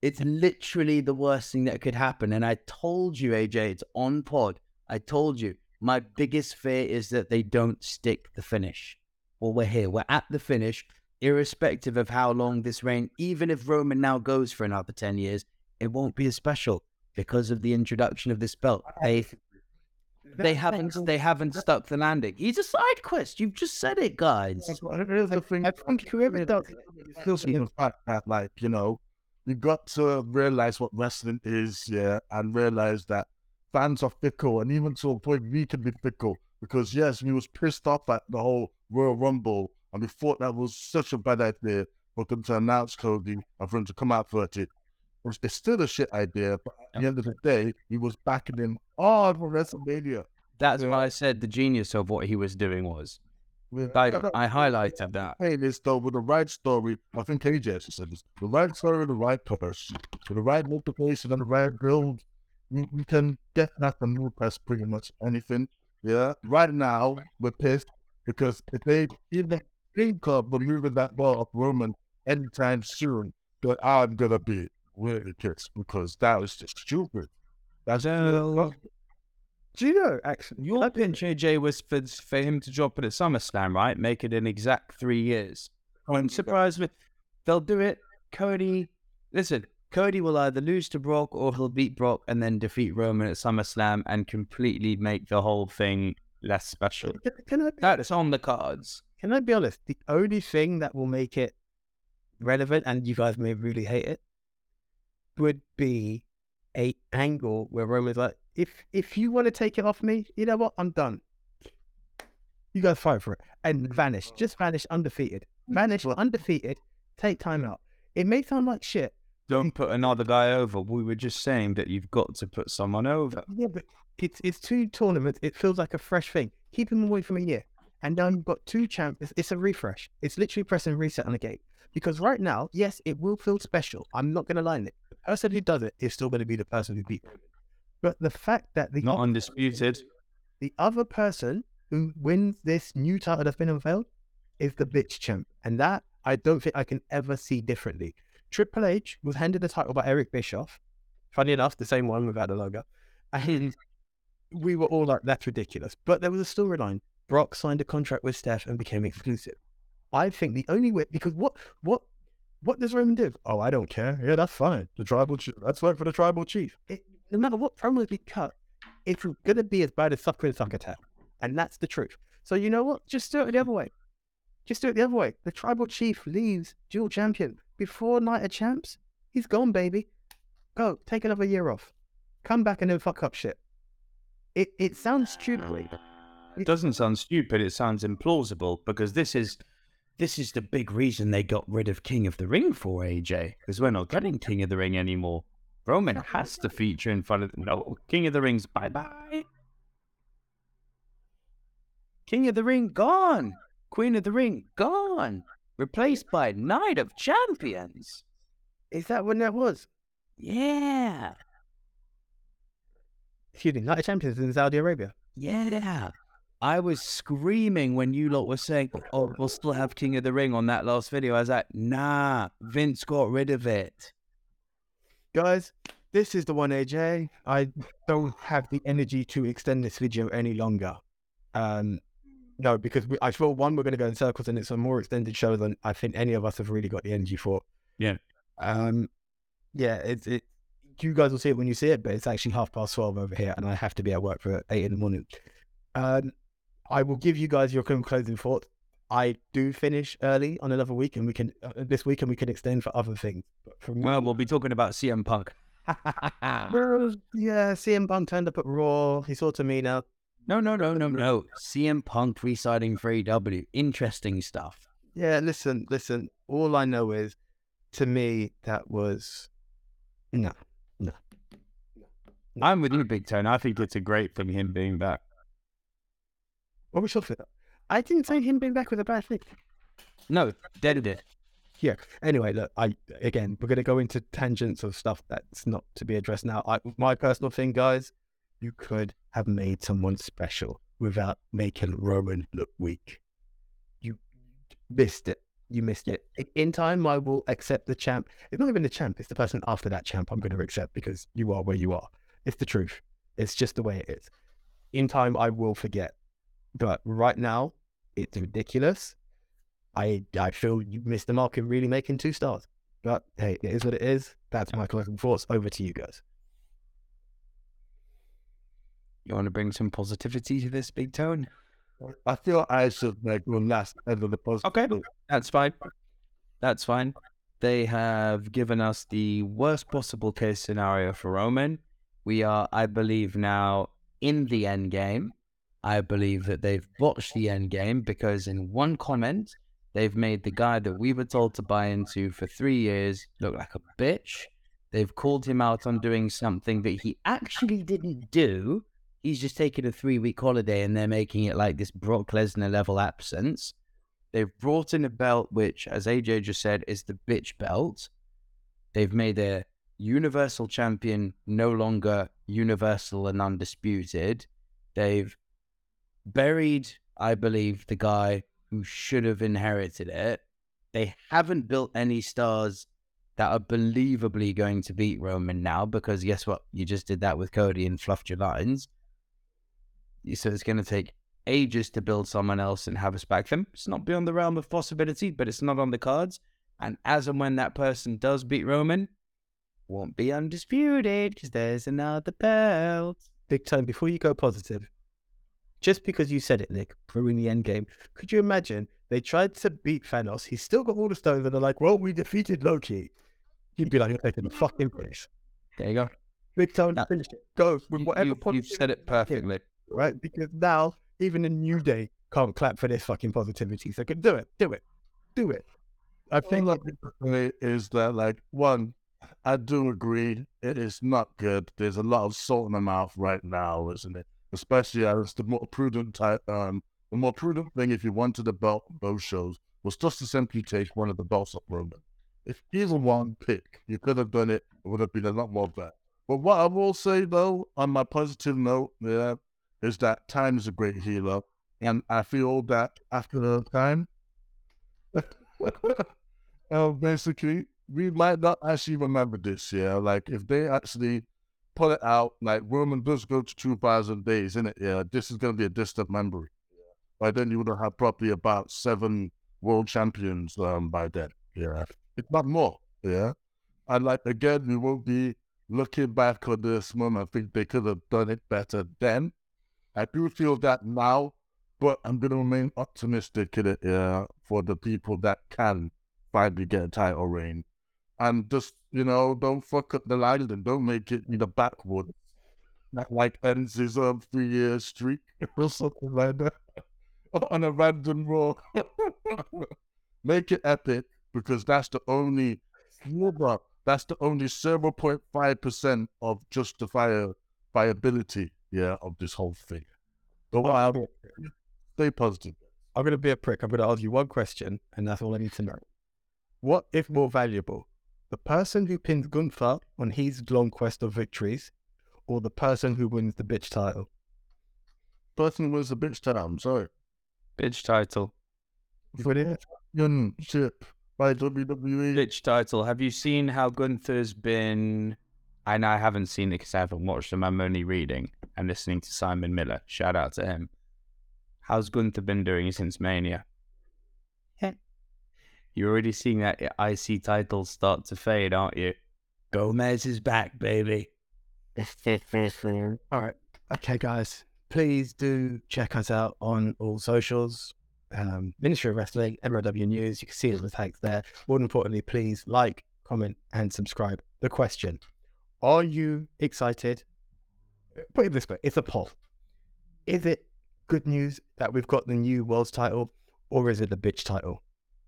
It's literally the worst thing that could happen and i told you aj it's on pod. I told you my biggest fear is that they don't stick the finish. Well we're here. We're at the finish irrespective of how long this reign, even if Roman now goes for another 10 years, it won't be as special because of the introduction of this belt. They, they haven't they haven't stuck the landing. He's a side quest. You've just said it, guys. Oh Here's the thing. I think whoever does Still the fact that, like, you know, you got to realize what wrestling is, yeah, and realize that fans are fickle, and even to a point we can be fickle because yes, we was pissed off at the whole Royal Rumble, and we thought that was such a bad idea for them to announce Cody and for him to come out for it. It's it's still a shit idea, but at the end of the day, he was backing him hard for WrestleMania. That's Yeah. why I said the genius of what he was doing was. With- I, I highlighted that. Hey, this though with the right story, I think KJ said this. The right story, the right person, with the right motivation and the right build, we, we can get that from new press pretty much anything. Yeah, right now we're pissed because if they if the Dream Club were moving that ball off Roman anytime soon, that I'm gonna be because that was just stupid. That's Do you know, actually, Your pitch, AJ, was for, for him to drop it at SummerSlam, right? Make it an exact three years. Oh, I'm surprised with they'll do it. Cody, listen, Cody will either lose to Brock or he'll beat Brock and then defeat Roman at SummerSlam and completely make the whole thing less special. can, can I be, That's on the cards. can I be honest? The only thing that will make it relevant, and you guys may really hate it, would be a angle where Roman's like, if if you want to take it off me, you know what? I'm done. You guys fight for it and mm. vanish, just vanish undefeated, vanish undefeated. Take time out. It may sound like shit, Don't put another guy over. We were just saying that you've got to put someone over. Yeah, but it's it's two tournaments. It feels like a fresh thing. Keep him away from a year, and now you've got two champs. It's, a refresh. It's literally pressing reset on the game. Because right now, yes, it will feel special. I'm not going to lie in it. The person who does it is still going to be the person who beat. Roman. But the fact that the Not other- undisputed. the other person who wins this new title that's been unveiled is the bitch champ, and that I don't think I can ever see differently. Triple H was handed the title by Eric Bischoff. Funny enough, the same one without the logo, [laughs] and we were all like, "That's ridiculous." But there was a storyline. Brock signed a contract with Steph and became exclusive. I think the only way because what what what does Roman do? Oh, I don't care. Yeah, that's fine. The tribal chief. Let's work for the tribal chief. It, no matter what promo we cut, it's gonna be as bad as Sucker and Sucker Attack. And that's the truth. So you know what? Just do it the other way. Just do it the other way. The tribal chief leaves dual champion before Night of Champs. He's gone, baby. Go, take another year off. Come back and then fuck up shit. It it sounds stupid. It doesn't sound stupid. It sounds implausible because this is this is the big reason they got rid of King of the Ring for AJ because we're not getting [laughs] King of the Ring anymore. Roman [laughs] has to feature in front of no King of the Ring's bye bye. King of the Ring gone. Queen of the Ring gone. Replaced by Night of Champions. Is that when that was? Yeah. Excuse me, Night of Champions in Saudi Arabia. Yeah. I was screaming when you lot were saying, oh, we'll still have King of the Ring on that last video. I was like, nah, Vince got rid of it. Guys, this is the one AJ. I don't have the energy to extend this video any longer. Um, no, because we, I feel one, we're going to go in circles and it's a more extended show than I think any of us have really got the energy for. Yeah. Um, yeah, it's it. You guys will see it when you see it, but it's actually half past twelve over here, and I have to be at work for eight in the morning. Um, I will give you guys your closing thoughts. I do finish early on another week, and we can uh, this week, and we can extend for other things. Me, Well, we'll be talking about CM Punk. [laughs] Yeah, CM Punk turned up at Raw. He saw Tamina. no, no, no, no, no. CM Punk re-signing for AEW. Interesting stuff. Yeah, listen, listen. All I know is, to me, that was no, no. No. I'm with you, Big Tone. I think it's a great thing, him being back. What was feel? I didn't say him being back with a bad thing. No, dead it. Yeah. Anyway, look, I again, we're gonna go into tangents of stuff that's not to be addressed now. I, my personal thing, guys, you could have made someone special without making Roman look weak. You missed it. You missed it. In time, I will accept the champ. It's not even the champ. It's the person after that champ. I'm going to accept because you are where you are. It's the truth. It's just the way it is. In time, I will forget. But right now, it's ridiculous. I I feel you missed the mark in really making two stars. But hey, it is what it is. That's my closing thoughts. Over to you guys. You want to bring some positivity to this, Big Tone? I feel I should make one last end of the post. Okay, that's fine. That's fine. They have given us the worst possible case scenario for Roman. We are, I believe, now in the end game. I believe that they've botched the end game because in one comment, they've made the guy that we were told to buy into for three years look like a bitch. They've called him out on doing something that he actually didn't do. He's just taken a three week holiday and they're making it like this Brock Lesnar level absence. They've brought in a belt which, as AJ just said, is the bitch belt. They've made a universal champion no longer universal and undisputed. They've buried, I believe, the guy who should have inherited it. They haven't built any stars that are believably going to beat Roman now because guess what? You just did that with Cody and fluffed your lines. So it's going to take ages to build someone else and have us back them. It's not beyond the realm of possibility, but it's not on the cards. And as and when that person does beat Roman, won't be undisputed because there's another belt. Big time. Before you go positive, just because you said it, Nick, ruining the end game. Could you imagine they tried to beat Thanos? He's still got all the stones, and they're like, "Well, we defeated Loki." You'd be like, "You're taking the fucking piss." There you go. Big time. No. Finish it. Go with whatever. you've, you've said it perfectly. right? Because now even a new day can't clap for this fucking positivity. So can do it. Do it. Do it. I think All I can is that, like, one, I do agree it is not good. There's a lot of salt in the mouth right now, isn't it? Especially as the more prudent type, um, the more prudent thing if you wanted a belt both shows was just to simply take one of the belts off Roman. If either one pick, you could have done it. It would have been a lot more better. But what I will say though, on my positive note, yeah, is that time is a great healer, and I feel that after the time, [laughs] uh, basically, we might not actually remember this. Yeah, like if they actually put it out, like Roman does go to two thousand days, in it. Yeah, this is gonna be a distant memory. Yeah. By then, you would have had probably about seven world champions um, by then. Yeah, if not more. Yeah, and like again, we won't be looking back on this moment. I think they could have done it better then. I do feel that now, but I'm gonna remain optimistic in it. Yeah, for the people that can finally get a title reign, and just you know, don't fuck up the line and don't make it in the backward. Not like ends his um, three year streak [laughs] or something like that [laughs] on a random Raw. [laughs] make it epic because that's the only that's the only zero point five percent of justifiability, yeah, of this whole thing. But Well, I'm, stay positive. I'm going to be a prick. I'm going to ask you one question, and that's all I need to know. What if more valuable, the person who pins Gunther on his long quest of victories, or the person who wins the bitch title? Person was a bitch town, sorry. Bitch title. Brilliant. Championship by. WWE. Bitch title. Have you seen how Gunther's been? And I haven't seen it because I haven't watched them. I'm only reading and listening to Simon Miller. Shout out to him. How's Gunther been doing since Mania? You're already seeing that IC title start to fade, aren't you? Gomez is back, baby. [laughs] All right. Okay, guys, please do check us out on all socials. Um, Ministry of Wrestling, MRW News. You can see all the tags there. More importantly, please like, comment, and subscribe. The question Are you excited? Put it this way it's a poll. Is it good news that we've got the new World's title, or is it the bitch title?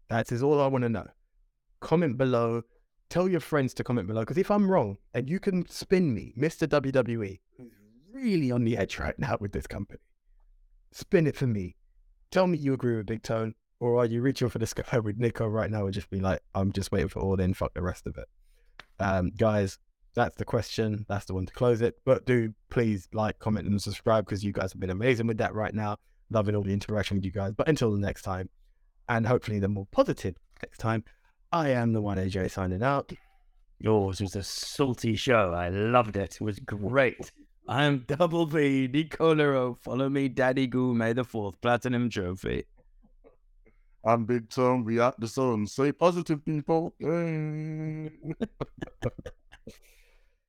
That is all I want to know. Comment below. Tell your friends to comment below because if I'm wrong and you can spin me, Mr. WWE, who's really on the edge right now with this company, spin it for me. Tell me you agree with Big Tone, or are you reaching for the sky [laughs] with Nico right now and just be like, I'm just waiting for all in, fuck the rest of it. Um, guys, that's the question. That's the one to close it. But do please like, comment, and subscribe because you guys have been amazing with that right now. Loving all the interaction with you guys. But until the next time, and hopefully the more positive next time, I am the one AJ signing out. Yours was a salty show. I loved it. It was great. I'm Double B, Nicolero. Follow me, Daddy Goo, May the 4th, Platinum Trophy. I'm Big Tom. We out the zone. Stay positive, people. Hey. [laughs]